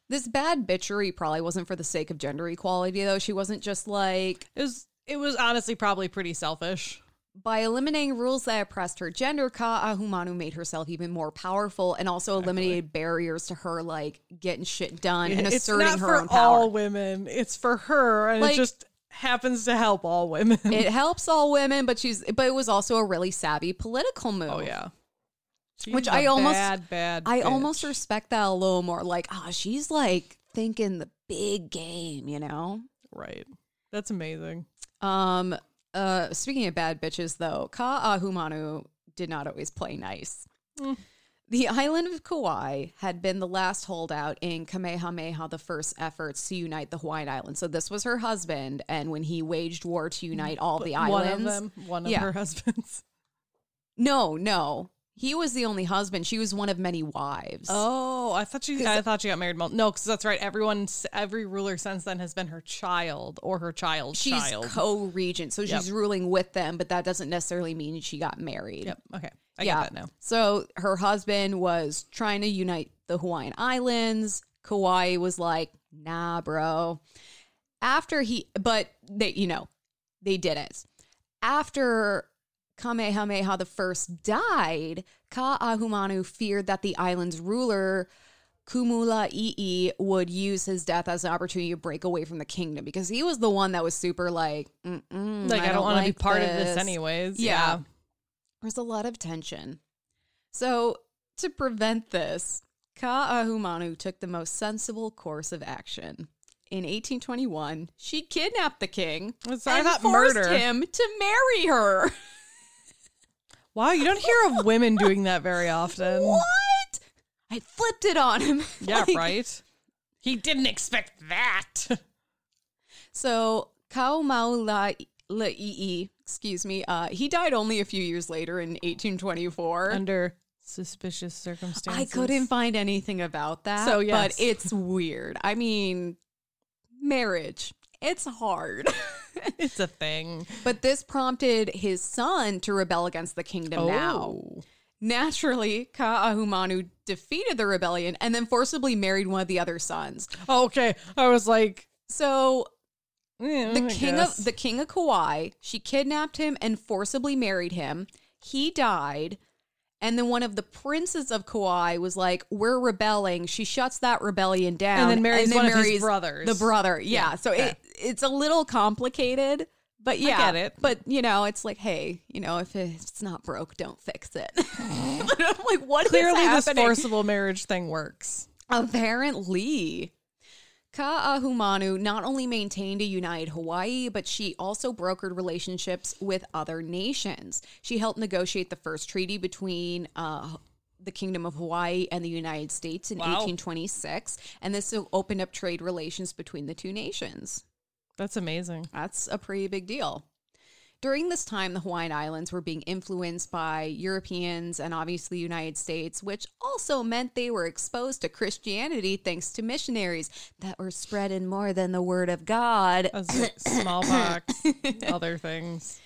This bad bitchery probably wasn't for the sake of gender equality, though. She wasn't just like, It was. It was honestly probably pretty selfish. By eliminating rules that oppressed her gender, Ka'ahumanu made herself even more powerful and also eliminated barriers to her, like getting shit done and it's asserting not her for own power. all women. It's for her, and Like- it just happens to help all women. it helps all women, but she's but it was also a really savvy political move. oh yeah. She's Which a I almost- bad bad. I bitch. almost respect that a little more. Like, oh, she's like thinking the big game, you know? right. That's amazing. Um uh speaking of bad bitches though, Ka'ahumanu did not always play nice. Mm. The island of Kauai had been the last holdout in Kamehameha the first efforts to unite the Hawaiian Islands. So this was her husband, and when he waged war to unite all the one islands, of them, one of Yeah. her husbands. No, no. He was the only husband. She was one of many wives. Oh, I thought she. I thought she got married. mul- No, because that's right. Everyone, every ruler since then has been her child or her child's she's child. co-regent, so she's ruling with them, but that doesn't necessarily mean she got married. yep. Okay. I yeah. get that now. So her husband was trying to unite the Hawaiian Islands. Kauai was like, "Nah, bro." After he, but they, you know, they did it. After Kamehameha the first died, Ka'ahumanu feared that the island's ruler Kumula'i'i would use his death as an opportunity to break away from the kingdom because he was the one that was super like, Mm-mm, Like I, don't want to be like part of this anyways. Yeah. There's a lot of tension. So, to prevent this, Ka'ahumanu took the most sensible course of action. In 1821, she kidnapped the king It's- and forced murder. him to marry her. Wow, you don't hear of women doing that very often. what? I flipped it on him. Yeah, Like, right. He didn't expect that. So Kaumaula'i'i, excuse me, uh, he died only a few years later in 1824. Under suspicious circumstances. I couldn't find anything about that. So, yes. but it's weird. I mean, marriage, it's hard. It's a thing. but this prompted his son to rebel against the kingdom now. Oh. Naturally, Ka'ahumanu defeated the rebellion and then forcibly married one of the other sons. Okay. I was like, So eh, the I king guess. of the king of Kauai, she kidnapped him and forcibly married him. He died. And then one of the princes of Kauai was like, "We're rebelling." She shuts that rebellion down, And then marries one of his brothers. The brother, yeah. so okay. it it's a little complicated, but yeah, get it. But you know, it's like, hey, you know, if it's not broke, don't fix it. but I'm like, what? Clearly, this forcible marriage thing works. Apparently, Ka'ahumanu not only maintained a united Hawaii, but she also brokered relationships with other nations. She helped negotiate the first treaty between uh, the Kingdom of Hawaii and the United States in Wow. 1826, and this opened up trade relations between the two nations. That's amazing. That's a pretty big deal. During this time, the Hawaiian Islands were being influenced by Europeans and obviously the United States, which also meant they were exposed to Christianity thanks to missionaries that were spreading more than the word of God. Smallpox, other things.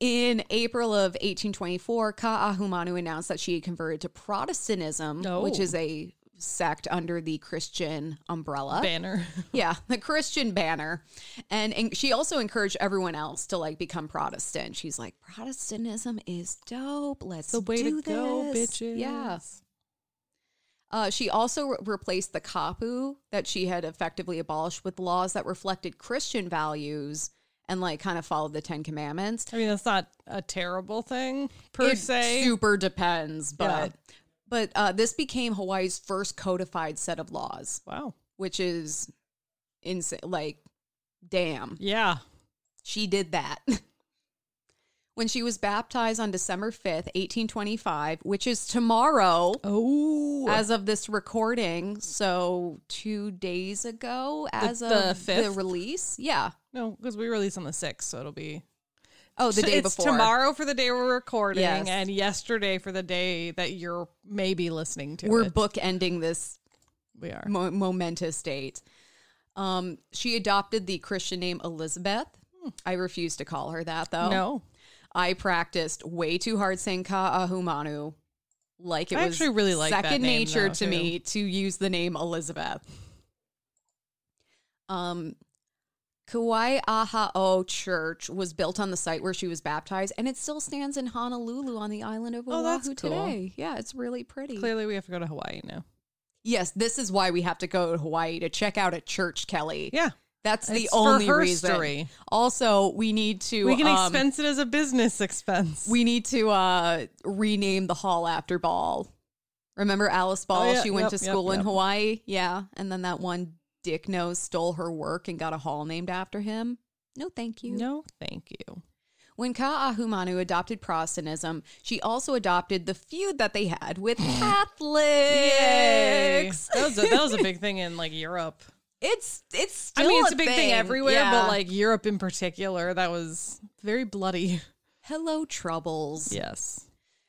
In April of 1824, Ka'ahumanu announced that she had converted to Protestantism, Oh. which is a sect under the Christian umbrella. Banner. Yeah, the Christian banner. And, and she also encouraged everyone else to like become Protestant. She's like, Protestantism is dope. Let's the way do to go, this." bitches. Yeah. Uh, she also re- replaced the kapu that she had effectively abolished with laws that reflected Christian values and like kind of followed the Ten Commandments. I mean, that's not a terrible thing per it se. super depends, but Yeah. But uh, this became Hawaii's first codified set of laws, wow. which is insane. Like, damn. Yeah. She did that. when she was baptized on December 5th, 1825, which is tomorrow Oh. as of this recording. So, two days ago, as the of the release. Yeah. no, because we release on the 6th, so it'll be Oh, the day it's before. tomorrow for the day we're recording, Yes. and yesterday for the day that you're maybe listening to. We're it. bookending this we are. mo- momentous date. Um, she adopted the Christian name Elizabeth. I refuse to call her that, though. Hmm. No, I practiced way too hard saying Ka'ahumanu. Like it I was actually really like second name, nature though, to too. me to use the name Elizabeth. Um, Kawaiaha'o Church was built on the site where she was baptized, and it still stands in Honolulu on the island of Oh, Oahu that's cool. today. Yeah, it's really pretty. clearly we have to go to Hawaii now. Yes, this is why we have to go to Hawaii to check out a church, Kelley. Yeah, That's the It's only reason. story. Also, we need to we can um, expense it as a business expense. we need to uh rename the hall after Ball. Remember Alice Ball? Oh, yeah, she went yep, to yep, school in yep. Hawaii. Yeah, and then that one dick nose stole her work and got a hall named after him. No, thank you. no, thank you. When Ka'ahumanu adopted Protestantism, she also adopted the feud that they had with Catholics. Yay! That was a, that was a big thing in like Europe. It's it's I mean, it's a big thing, everywhere, Yeah. but like Europe in particular, that was very bloody. hello troubles. Yes.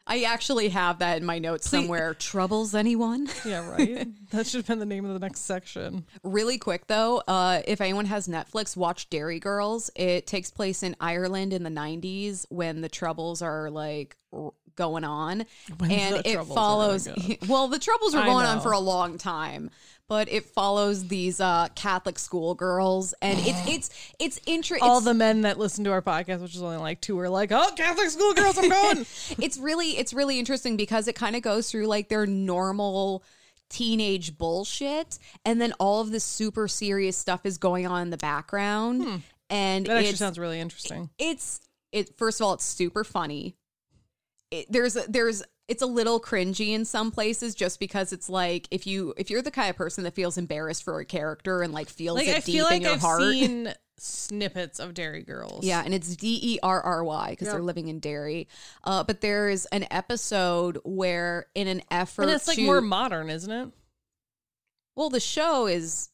I actually have that in my notes somewhere. Troubles anyone? Yeah, right. that should have been the name of the next section. Really quick though, uh, if anyone has Netflix, watch Derry Girls. It takes place in Ireland in the '90s when the troubles are like r- going on, When and it follows. well, the troubles were going on for a long time, but it follows these uh, Catholic schoolgirls, and it's it's it's interesting. All the men that listen to our podcast, which is only like two, are like, "Oh, Catholic schoolgirls, I'm going." it's really it's really interesting because it kind of goes through like their normal teenage bullshit and then all of this super serious stuff is going on in the background and that actually sounds really interesting. it's it first of all it's super funny it, there's a, there's it's a little cringy in some places just because it's like if you if you're the kind of person that feels embarrassed for a character and like feels Like, it I deep feel in your I've heart seen snippets of Derry Girls. Yeah, and it's D E R R Y because they're living in Derry. Uh, but there's an episode where, in an effort, and it's like to, more modern, isn't it? well, the show is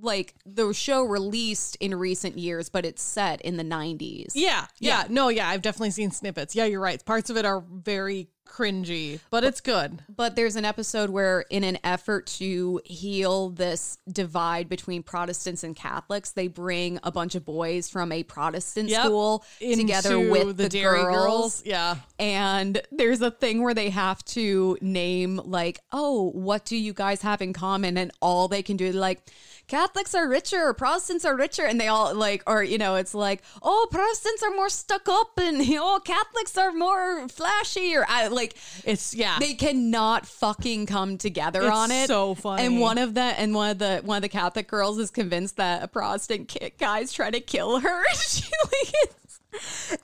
like the show released in recent years, but it's set in the 90s. Yeah, yeah, Yeah. no, yeah. I've definitely seen snippets. Yeah, you're right. Parts of it are very cringy, but it's good. But there's an episode where, in an effort to heal this divide between Protestants and Catholics, they bring a bunch of boys from a Protestant Yep. school together with the, Derry girls. Yeah, And there's a thing where they have to name, like, oh, what do you guys have in common? And all they can do like, Catholics are richer, Protestants are richer. And they all like, or, you know, it's like, oh, Protestants are more stuck up and, know, Catholics are more flashy. Or I, like, it's yeah. they cannot fucking come together It's on it. so funny. And one of the and one of the one of the Catholic girls is convinced that a Protestant ki- guy's trying to kill her. she like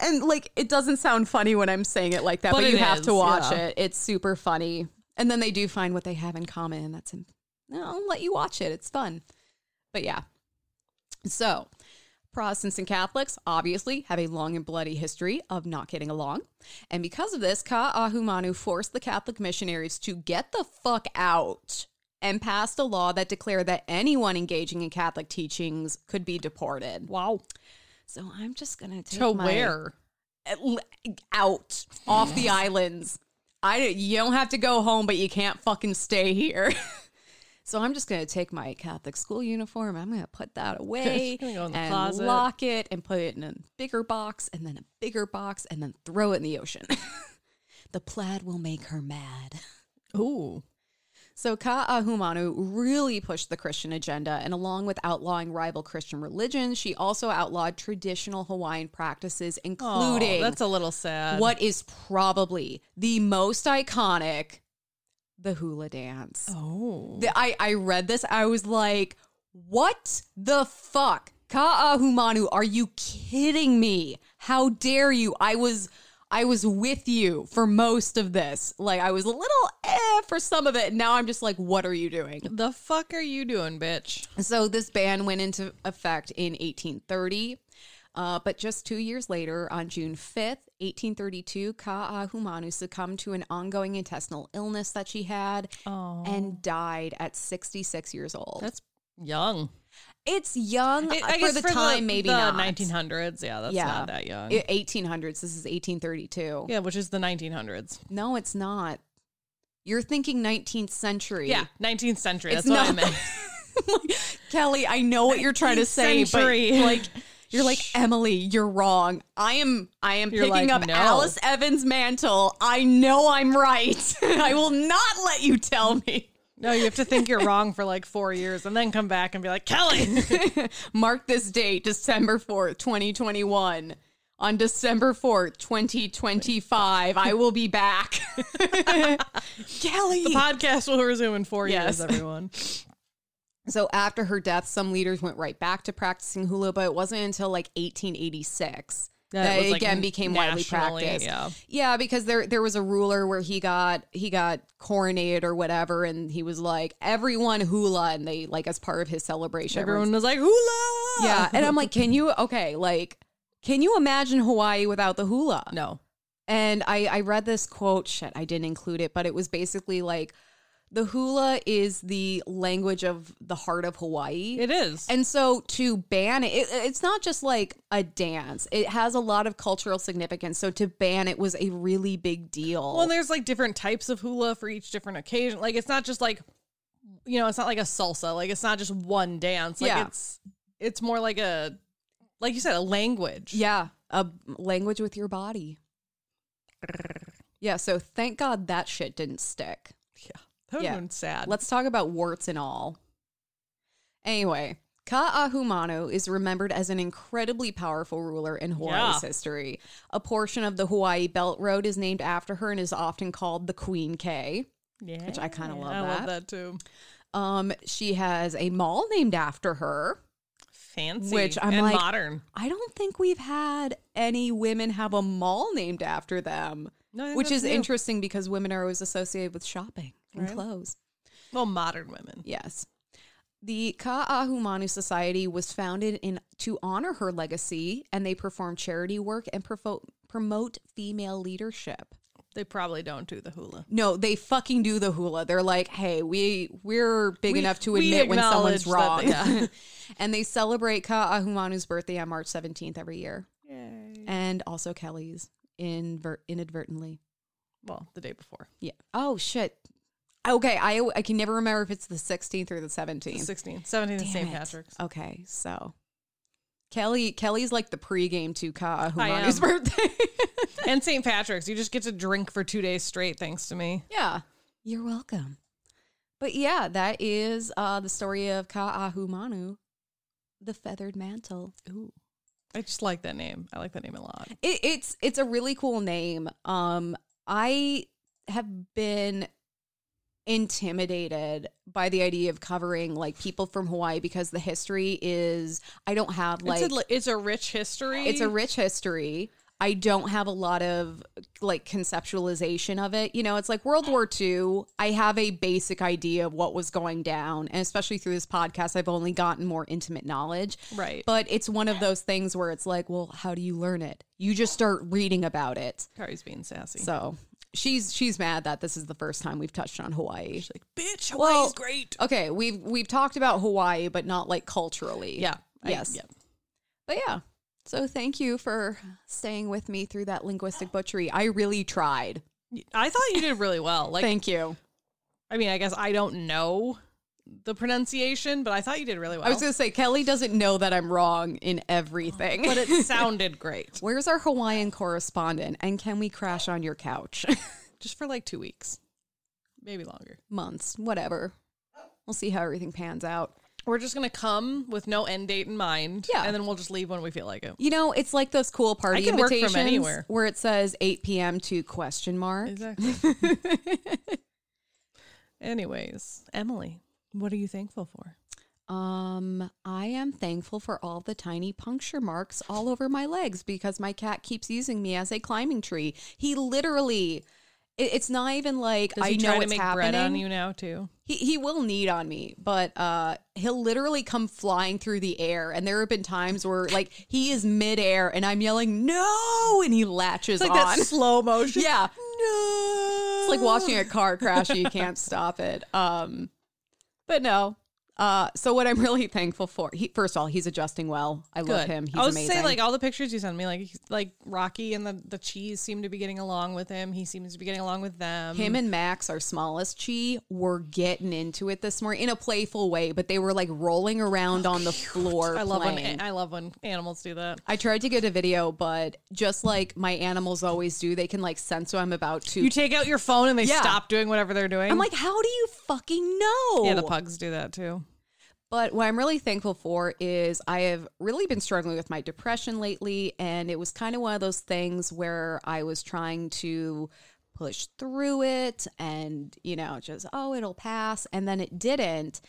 and like it doesn't sound funny when I'm saying it like that, but, But you it have to watch yeah. it. It's super funny. And then they do find what they have in common, and that's in, I'll let you watch it. It's fun. But yeah. So, Protestants and Catholics obviously have a long and bloody history of not getting along. And because of this, Ka'ahumanu forced the Catholic missionaries to get the fuck out and passed a law that declared that anyone engaging in Catholic teachings could be deported. Wow. So I'm just going to take To my- where? out off the islands. I you don't have to go home, but you can't fucking stay here. so I'm just gonna take my Catholic school uniform. I'm gonna put that away go and closet. lock it and put it in a bigger box and then a bigger box and then throw it in the ocean. the plaid will make her mad. Ooh. So Ka'ahumanu really pushed the Christian agenda, and along with outlawing rival Christian religions, she also outlawed traditional Hawaiian practices, including Oh, that's a little sad. what is probably the most iconic the hula dance. Oh. The- I, I read this, I was like, what the fuck? Ka'ahumanu, are you kidding me? How dare you? I was I was with you for most of this. Like I was a little eh for some of it. Now I'm just like, what are you doing? The fuck are you doing, bitch? So this ban went into effect in 1830. Uh, but just two years later, on June 5th, 1832, Ka'ahumanu succumbed to an ongoing intestinal illness that she had Oh. and died at 66 years old. That's young. it's young I- uh, for guess the time, maybe the not. 1900s. Yeah, that's Yeah. not that young. 1800s. This is 1832. yeah, which is the 1900s. No, it's not. You're thinking 19th century. Yeah, 19th century. It's That's what I meant. Kelley, I know what you're trying to say, Century. but like you're like Emily, you're wrong. I am I am You're picking like, up no. Alice Evans' mantle. I know I'm right. I will not let you tell me. No, you have to think you're wrong for like four years and then come back and be like, Kelley. Mark this date, December 4th, 2021. On December 4th, 2025, I will be back. Kelley. the podcast will resume in four Yes. years, everyone. So after her death, some leaders went right back to practicing hula, but it wasn't until like 1886 That that, it like, again became widely practiced. yeah. yeah, because there there was a ruler where he got he got coronated or whatever, and he was like everyone hula, and they like as part of his celebration. Everyone was like, hula. yeah, and I'm like, can you okay, like, can you imagine Hawaii without the hula? no. And I, I read this quote, shit, I didn't include it, but it was basically like the hula is the language of the heart of Hawaii. It is. and so to ban it, it, it's not just like a dance, it has a lot of cultural significance. So to ban it was a really big deal. well, there's like different types of hula for each different occasion. Like, it's not just like, you know, it's not like a salsa. Like, it's not just one dance. Like, Yeah. it's it's more like a, like you said, a language. yeah, a language with your body. Yeah, so thank God that shit didn't stick. That would Yeah. have sad. Let's talk about warts and all. Anyway, Ka'ahumanu is remembered as an incredibly powerful ruler in Hawaii's Yeah. history. A portion of the Hawaii Belt Road is named after her and is often called the Queen K. yeah. which I kinda love I love that. that too. Um, she has a mall named after her. Fancy. Which I'm and like- modern. I don't think we've had any women have a mall named after them, No, which is new. interesting because women are always associated with shopping and Right. clothes. Well, modern women. Yes. The Ka'ahumanu Society was founded in to honor her legacy, and they perform charity work and profo- promote female leadership. They probably don't do the hula. No, they fucking do the hula. They're like, hey, we we're big We- enough to admit when someone's wrong. they- and they celebrate Ka'ahumanu's birthday on March 17th every year, Yay. and also Kelley's inver- inadvertently. Well, the day before. Yeah. Oh shit. Okay, I I can never remember if it's the 16th or the 17th. 16th. 17th is St. Patrick's. Okay, so Kelley Kelley's like the pregame to Ka'ahumanu's am. birthday. and St. Patrick's. You just get to drink for two days straight, thanks to me. yeah, you're welcome. But yeah, that is uh, the story of Ka'ahumanu, the feathered mantle. Ooh. I just like that name. I like that name a lot. It, it's it's a really cool name. Um, I have been intimidated by the idea of covering like people from Hawaii because the history is I don't have like it's, a, it's a rich history. it's a rich history. I don't have a lot of like conceptualization of it. You know, it's like World War II. I have a basic idea of what was going down. And especially through this podcast, I've only gotten more intimate knowledge. Right. But it's one of those things where it's like, well, how do you learn it? You just start reading about it. Kari's being sassy. So she's she's mad that this is the first time we've touched on Hawaii. She's like, bitch, Well, Hawaii's great. Okay, we've we've talked about Hawaii, but not like culturally. Yeah. I- Yes. yeah. But yeah. So thank you for staying with me through that linguistic butchery. I really tried. I thought you did really well. Like, thank you. I mean, I guess I don't know the pronunciation, but I thought you did really well. I was going to say Kelley doesn't know that I'm wrong in everything. but it sounded great. Where's our Hawaiian correspondent? And can we crash on your couch? Just for like two weeks, maybe longer. Months, whatever. We'll see how everything pans out. We're just gonna come with no end date in mind. Yeah. And then we'll just leave when we feel like it. You know, it's like those cool party I can work from invitations anywhere. where it says 8 p.m. to question mark. Exactly. Anyways, Emily, what are you thankful for? Um, I am thankful for all the tiny puncture marks all over my legs because my cat keeps using me as a climbing tree. He literally it's not even like Does I know try to it's make happening. bread on you now too? He he will knead on me, but uh, he'll literally come flying through the air. And there have been times where like he is midair and I'm yelling no, and he latches It's like on. that slow motion. yeah, No. it's like watching a car crash. and You can't stop it. Um, but no. Uh, so what I'm really thankful for, he, first of all, he's adjusting well. I love him. He's I was amazing. say like all the pictures you sent me, like like Rocky and the the cheese seem to be getting along with him. He seems to be getting along with them. him and Max, our smallest Chi, were getting into it this morning in a playful way, but they were like rolling around on the floor. I love when. I love when animals do that. I tried to get a video, but just like my animals always do, they can like sense when I'm about to. You take out your phone and they Yeah. stop doing whatever they're doing. I'm like, how do you fucking know? yeah, the pugs do that too. But what I'm really thankful for is I have really been struggling with my depression lately. And it was kind of one of those things where I was trying to push through it and, you know, just, oh, it'll pass. And then it didn't.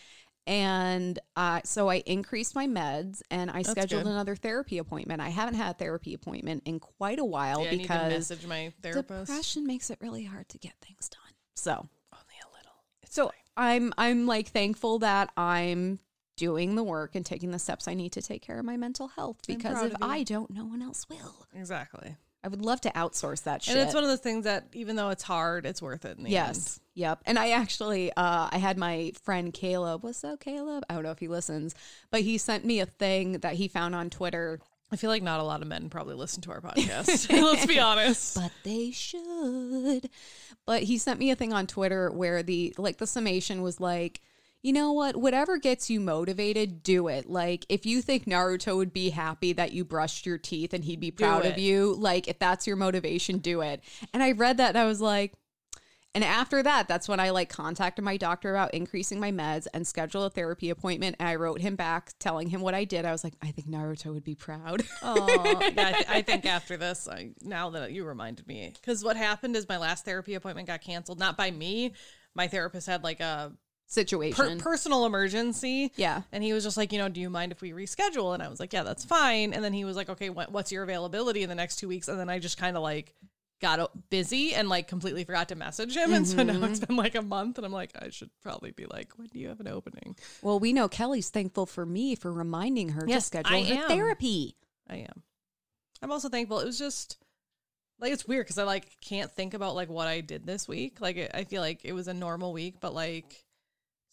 And uh, so I increased my meds and I scheduled good. another therapy appointment. I haven't had a therapy appointment in quite a while Yeah, I need to because message my therapist. depression makes it really hard to get things done. So Only a little. It's so I'm I'm like thankful that I'm doing the work and taking the steps I need to take care of my mental health because if. I don't, no one else will. exactly. I would love to outsource that shit. And it's one of those things that even though it's hard, it's worth it in the yes. Yep. And I actually uh I had my friend Caleb. What's up, Caleb? I don't know if he listens, but he sent me a thing that he found on Twitter. I feel like not a lot of men probably listen to our podcast. Let's be honest. But they should. But he sent me a thing on Twitter where the like the summation was like, you know what? Whatever gets you motivated, do it. Like if you think Naruto would be happy that you brushed your teeth and he'd be proud of you, like if that's your motivation, do it. And I read that and I was like, and after that, that's when I like contacted my doctor about increasing my meds and schedule a therapy appointment. And I wrote him back telling him what I did. I was like, I think Naruto would be proud. Oh, yeah, I, th- I think after this, I now that you reminded me, because what happened is my last therapy appointment got canceled, not by me. My therapist had like a per- Situation. personal emergency. yeah. And he was just like, you know, do you mind if we reschedule? And I was like, yeah, that's fine. And then he was like, okay, what, what's your availability in the next two weeks? And then I just kind of like got busy and like completely forgot to message him. And so now mm-hmm. it's been like a month and I'm like, I should probably be like, when do you have an opening? Well, we know Kelley's thankful for me for reminding her Yes, to schedule I her am. therapy. I am. I'm also thankful. It was just like it's weird because I like can't think about like what I did this week. Like it, I feel like it was a normal week, but like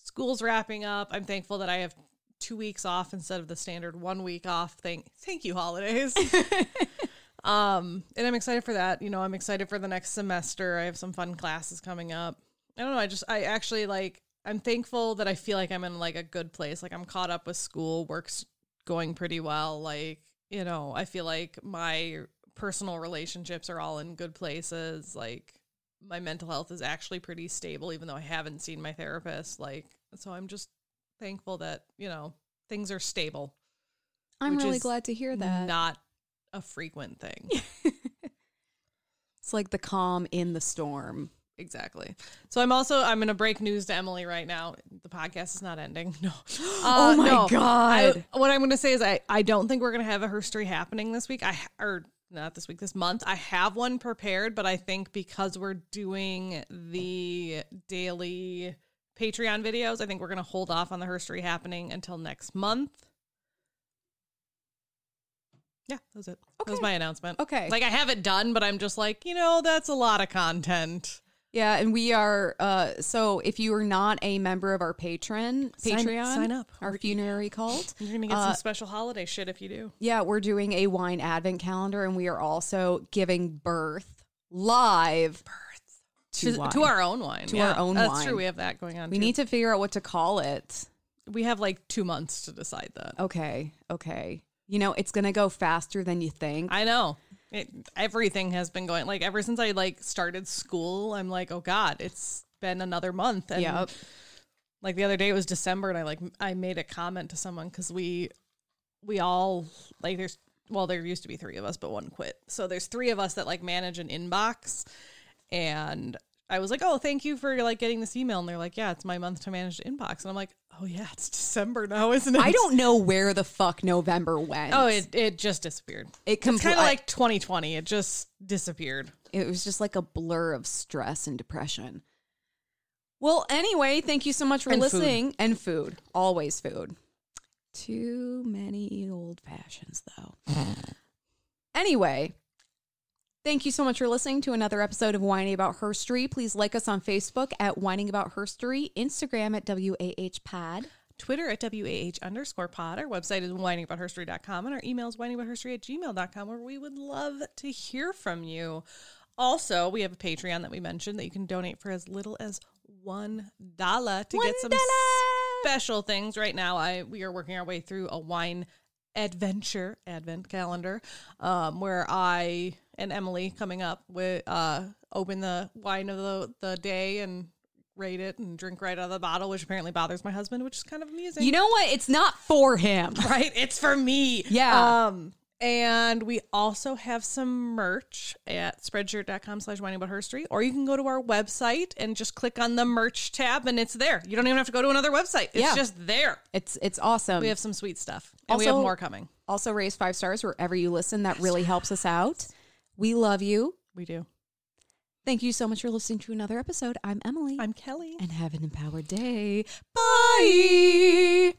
school's wrapping up. I'm thankful that I have two weeks off instead of the standard one week off thing. Thank you, holidays. um, and I'm excited for that. You know, I'm excited for the next semester. I have some fun classes coming up. I don't know. I just I actually like. I'm thankful that I feel like I'm in like a good place. Like I'm caught up with school. Work's going pretty well. Like you know, I feel like my personal relationships are all in good places. Like my mental health is actually pretty stable, even though I haven't seen my therapist. Like so, I'm just thankful that you know things are stable. I'm really glad to hear that. Not a frequent thing. It's like the calm in the storm. Exactly. So I'm also I'm gonna break news to Emily right now. The podcast is not ending. No. Oh uh, my no. God. I, what I'm gonna say is I I don't think we're gonna have a herstory happening this week. I or not this week, this month. I have one prepared, but I think because we're doing the daily Patreon videos, I think we're going to hold off on the herstory happening until next month. Yeah, that was it. Okay. That was my announcement. Okay. Like I have it done, but I'm just like, you know, that's a lot of content. Yeah, and we are uh so if you are not a member of our Patreon Sign- Patreon sign up. our funerary cult. You're going to get Uh, some special holiday shit if you do. Yeah, we're doing a wine advent calendar and we are also giving birth live birth to, To, to our own wine. To yeah. our own wine. That's wine. true. We have that going on. We too. need to figure out what to call it. we have like two months to decide that. Okay, okay. You know, it's going to go faster than you think. I know. It, everything has been going like ever since I like started school. I'm like, oh god, it's been another month. And Yep. like the other day it was December, and I like I made a comment to someone because we we all like there's well there used to be three of us, but one quit. So there's three of us that like manage an inbox, and I was like, oh, thank you for like getting this email, and they're like, yeah, it's my month to manage the inbox, and I'm like, oh yeah, it's December now, isn't it? I don't know where the fuck November went. Oh, it it just disappeared. It It's kind of like 2020. It just disappeared. it was just like a blur of stress and depression. Well, anyway, thank you so much for And food. listening. And food, always food. Too many old fashions, though. anyway, thank you so much for listening to another episode of Whining About Herstory. Please like us on Facebook at Whining About Herstory, Instagram at WAH Pod. Twitter at WAH underscore pod. Our website is whiningaboutherstory.com and our email is whiningaboutherstory at gmail.com where we would love to hear from you. Also, we have a Patreon that we mentioned that you can donate for as little as one dollar to get some special things. Right now, I we are working our way through a wine adventure advent calendar um, where I and Emily coming up with uh, open the wine of the, the day and rate it and drink right out of the bottle, which apparently bothers my husband, which is kind of amusing. You know what? It's not for him. right? It's for me. Yeah. Um, and we also have some merch at spreadshirt.com slash whining about herstory, or you can go to our website and just click on the merch tab and it's there. You don't even have to go to another website. It's Yeah. just there. It's it's awesome. We have some sweet stuff. And we have Also- more coming. also raise five stars wherever you listen. That really helps us out. We love you. We do. Thank you so much for listening to another episode. I'm Emily. I'm Kelley. and have an empowered day. Bye.